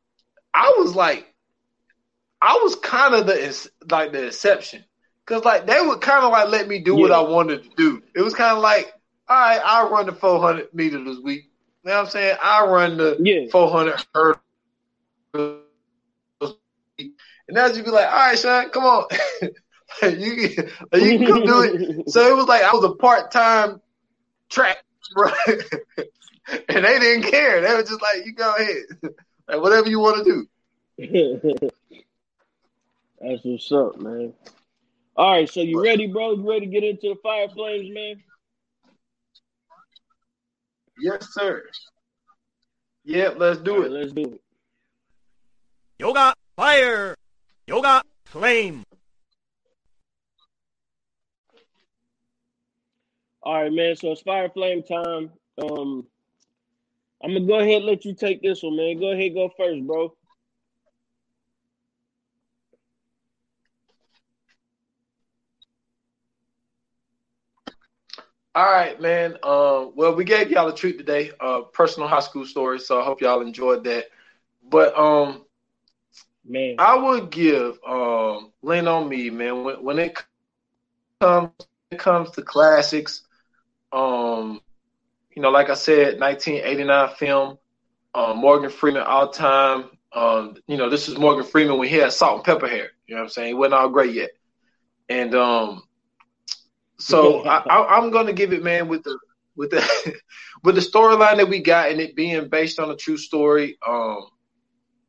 I was like I was kind of the like the exception. Cause like they would kind of like let me do yeah. what I wanted to do. It was kind of like, all right, I'll run the 400 meters this week. You know what I'm saying? I run the yeah. 400 hurdles. And now you'd be like, all right, Sean, come on. you, you can come do it. So it was like I was a part time track, bro. and they didn't care. They were just like, you go ahead. like whatever you want to do. That's what's up, man. All right, so you ready, bro? You ready to get into the fire flames, man? Yes, sir. Yep, let's do right, it. Let's do it. Yoga fire. Yoga flame. All right, man. So it's fire flame time. Um, I'm gonna go ahead and let you take this one, man. Go ahead, go first, bro. All right, man. Uh, well, we gave y'all a treat today, uh, personal high school story. So I hope y'all enjoyed that. But um, man, I would give um, "Lean on Me," man. When, when it comes it comes to classics, um, you know, like I said, 1989 film, uh, Morgan Freeman all time. Um, you know, this is Morgan Freeman when he had salt and pepper hair. You know what I'm saying? He wasn't all great yet, and um, so I, am gonna give it, man, with the with the with the storyline that we got and it being based on a true story, um,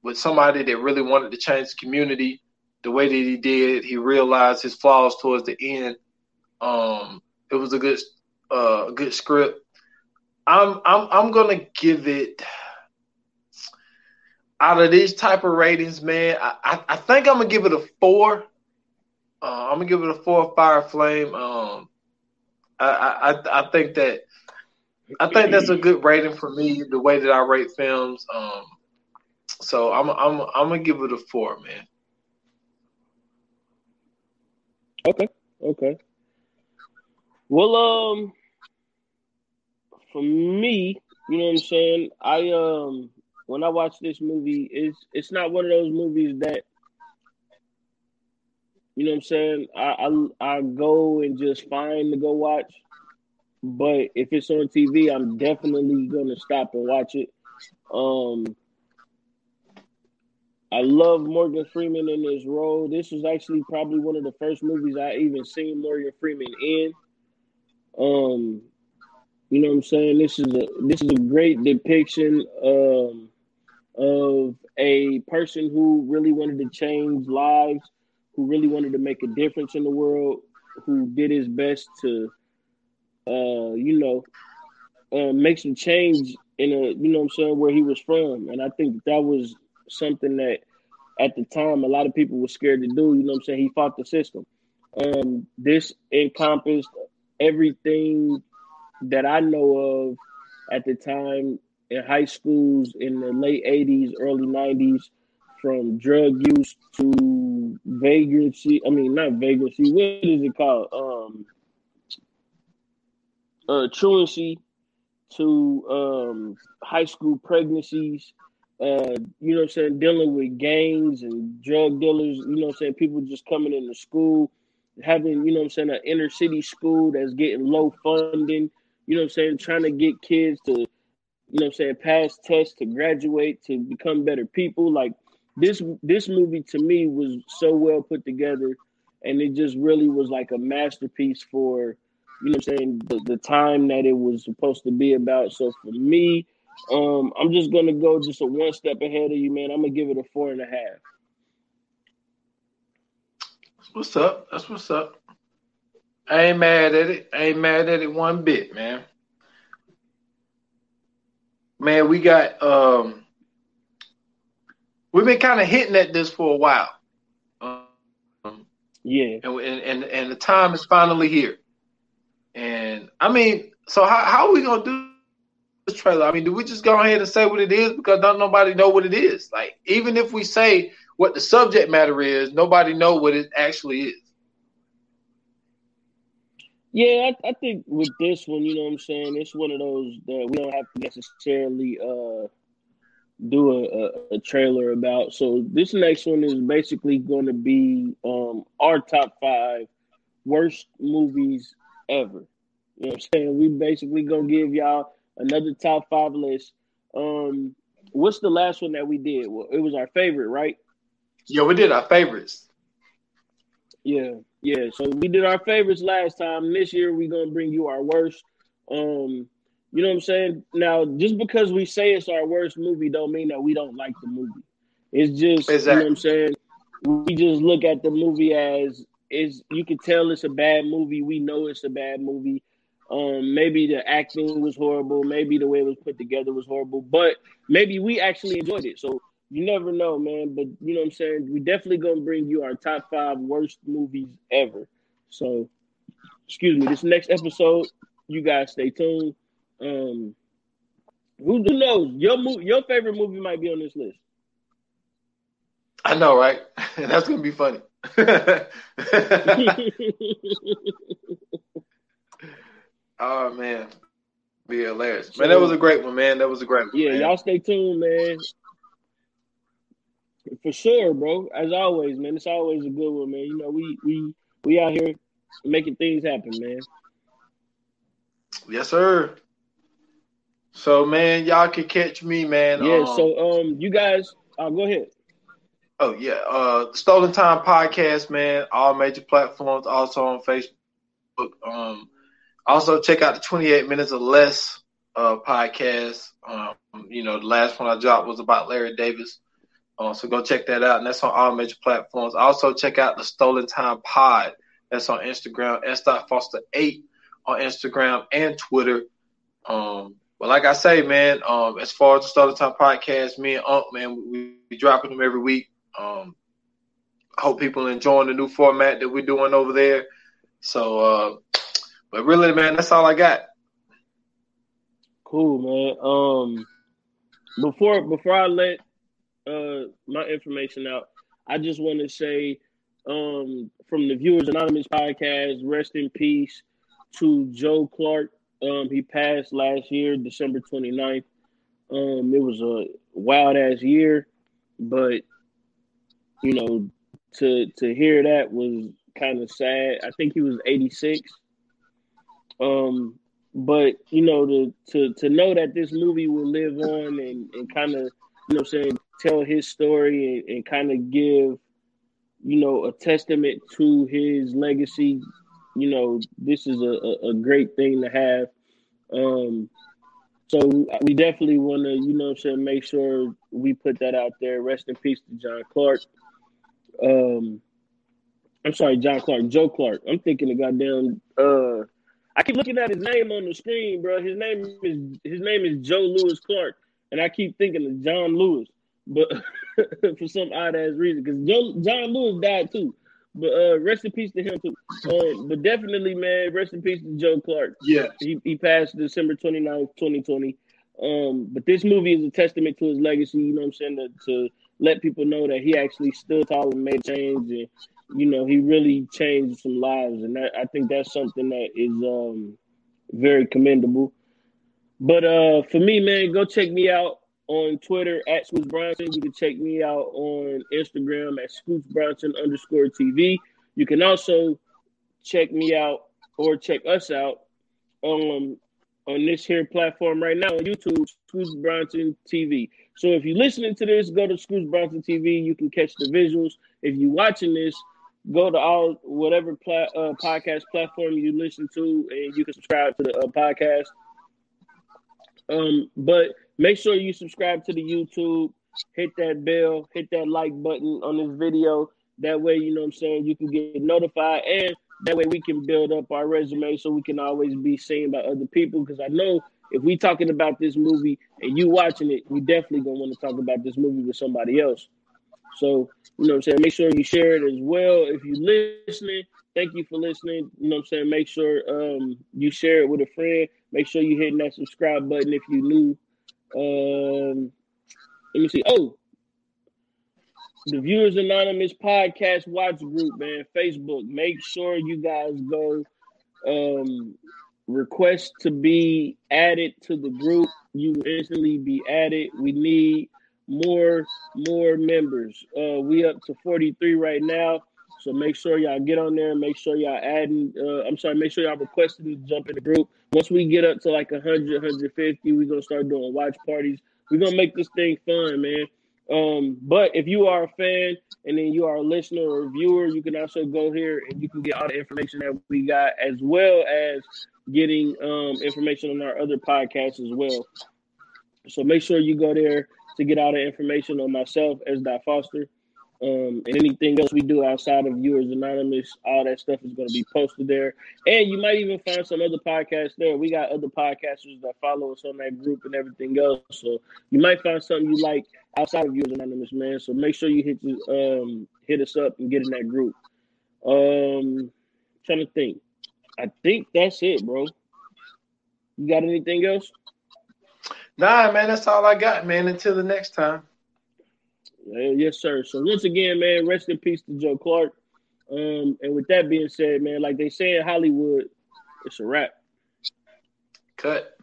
with somebody that really wanted to change the community the way that he did. He realized his flaws towards the end. Um, it was a good uh, a good script. I'm I'm I'm gonna give it out of these type of ratings, man. I, I, I think I'm gonna give it a four. Uh, I'm gonna give it a four fire flame. Um, I, I I think that I think that's a good rating for me. The way that I rate films. Um, so I'm I'm I'm gonna give it a four, man. Okay. Okay. Well, um, for me, you know what I'm saying. I um, when I watch this movie, it's it's not one of those movies that you know what I'm saying? I, I I go and just find to go watch. But if it's on TV, I'm definitely gonna stop and watch it. Um I love Morgan Freeman in this role. This was actually probably one of the first movies I even seen Morgan Freeman in. Um, you know what I'm saying? This is a this is a great depiction um, of a person who really wanted to change lives who really wanted to make a difference in the world, who did his best to, uh, you know, uh, make some change in a, you know I'm saying, where he was from. And I think that was something that at the time a lot of people were scared to do. You know I'm saying? He fought the system. Um, this encompassed everything that I know of at the time in high schools in the late 80s, early 90s from drug use to vagrancy. I mean, not vagrancy. What is it called? Um, uh, truancy to um, high school pregnancies, uh, you know what I'm saying, dealing with gangs and drug dealers, you know what I'm saying, people just coming into school, having, you know what I'm saying, an inner city school that's getting low funding, you know what I'm saying, trying to get kids to, you know I'm saying, pass tests to graduate to become better people. Like this this movie to me was so well put together and it just really was like a masterpiece for you know I'm saying the, the time that it was supposed to be about. So for me, um, I'm just gonna go just a one step ahead of you, man. I'm gonna give it a four and a half. What's up? That's what's up. I ain't mad at it. I ain't mad at it one bit, man. Man, we got um we've been kind of hitting at this for a while. Um, Yeah. and, and and the time is finally here. And I mean, so how how are we gonna do this trailer? I mean, do we just go ahead and say what it is because don't nobody know what it is? Like, even if we say what the subject matter is, nobody know what it actually is. Yeah, I, I think with this one, you know what I'm saying, it's one of those that we don't have to necessarily uh do a, a, a trailer about. So this next one is basically going to be um our top five worst movies ever. You know what I'm saying? We basically gonna give y'all another top five list. Um, what's the last one that we did? Well, it was our favorite, right? Yeah, we did our favorites. Yeah, yeah. So we did our favorites last time. This year we're gonna bring you our worst. Um, you know what I'm saying? Now, just because we say it's our worst movie, don't mean that we don't like the movie. It's just you know what I'm saying. We just look at the movie as is. You can tell it's a bad movie. We know it's a bad movie. Um, maybe the acting was horrible. Maybe the way it was put together was horrible. But maybe we actually enjoyed it. So you never know, man. But you know what I'm saying? We definitely gonna bring you our top five worst movies ever. So, excuse me. This next episode, you guys stay tuned. Um, who, who knows? Your mo- your favorite movie might be on this list. I know, right? That's gonna be funny. oh man, be hilarious, man. That was a great one, man. That was a great one. yeah, man. y'all stay tuned, man. For sure, bro. As always, man. It's always a good one, man. You know, we we we out here making things happen, man. Yes, sir. So, man, y'all can catch me, man. Yeah. um, So, um, you guys, uh, go ahead. Oh yeah, uh, Stolen Time podcast, man. All major platforms, also on Facebook. Um, also check out the 28 minutes or less uh podcast. Um, you know, the last one I dropped was about Larry Davis. Uh, so go check that out, and that's on all major platforms. Also check out the Stolen Time Pod. That's on Instagram. S. Foster eight on Instagram and Twitter. Um, but like I say, man, um, as far as the Stolen Time podcast, me and Unc, man, we, we dropping them every week. Um, I hope people enjoying the new format that we're doing over there. So, uh, but really, man, that's all I got. Cool, man. Um, before before I let uh my information out, I just want to say, um, from the Viewers Anonymous podcast, rest in peace to Joe Clark. Um, he passed last year, December 29th. Um, it was a wild ass year, but you know, to to hear that was kind of sad. I think he was 86. Um, but you know, to to to know that this movie will live on and, and kind of, you know, saying tell his story and, and kind of give, you know, a testament to his legacy. You know, this is a, a, great thing to have. Um, so we definitely want to, you know, I'm saying make sure we put that out there. Rest in peace to John Clark. Um, I'm sorry, John Clark, Joe Clark. I'm thinking of goddamn. Uh, I keep looking at his name on the screen, bro. His name is his name is Joe Louis Clark, and I keep thinking of John Lewis, but for some odd ass reason, because John Lewis died too. But uh, rest in peace to him too. Um, but definitely, man, rest in peace to Joe Clark. Yeah. He, he passed December 29th, 2020. Um, but this movie is a testament to his legacy, you know what I'm saying, to, to let people know that he actually stood tall and made change and you know, he really changed some lives and that, I think that's something that is um very commendable. But uh for me, man, go check me out on Twitter at Scoots Bronson. You can check me out on Instagram at Scoots Bronson underscore TV. You can also check me out or check us out um, on this here platform right now on YouTube, Scoots Bronson TV. So if you're listening to this, go to Scoots Bronson TV. You can catch the visuals. If you're watching this, go to all whatever pla- uh, podcast platform you listen to, and you can subscribe to the uh, podcast. Um, but make sure you subscribe to the YouTube, hit that bell, hit that like button on this video. That way, you know what I'm saying, you can get notified and that way we can build up our resume so we can always be seen by other people. Because I know if we talking about this movie and you watching it, we definitely gonna want to talk about this movie with somebody else. So, you know what I'm saying? Make sure you share it as well. If you're listening, thank you for listening. You know what I'm saying? Make sure um, you share it with a friend. Make sure you hitting that subscribe button if you new. Um, let me see. Oh, the Viewers Anonymous podcast watch group, man, Facebook. Make sure you guys go um, request to be added to the group. You instantly be added. We need more more members. Uh, we up to 43 right now. So make sure y'all get on there. Make sure y'all adding. Uh, I'm sorry. Make sure y'all requesting to jump in the group. Once we get up to like 100, 150, we're gonna start doing watch parties. We're gonna make this thing fun, man. Um, but if you are a fan and then you are a listener or a viewer, you can also go here and you can get all the information that we got, as well as getting um, information on our other podcasts as well. So make sure you go there to get all the information on myself as Dot Foster. Um, and anything else we do outside of Viewers Anonymous, all that stuff is going to be posted there. And you might even find some other podcasts there. We got other podcasters that follow us on that group and everything else. So you might find something you like outside of Viewers Anonymous, man. So make sure you hit um, hit us up and get in that group. Um, trying to think. I think that's it, bro. You got anything else? Nah, man, that's all I got, man. Until the next time. Uh, yes, sir. So once again, man, rest in peace to Joe Clark. Um, and with that being said, man, like they say in Hollywood, it's a wrap. Cut.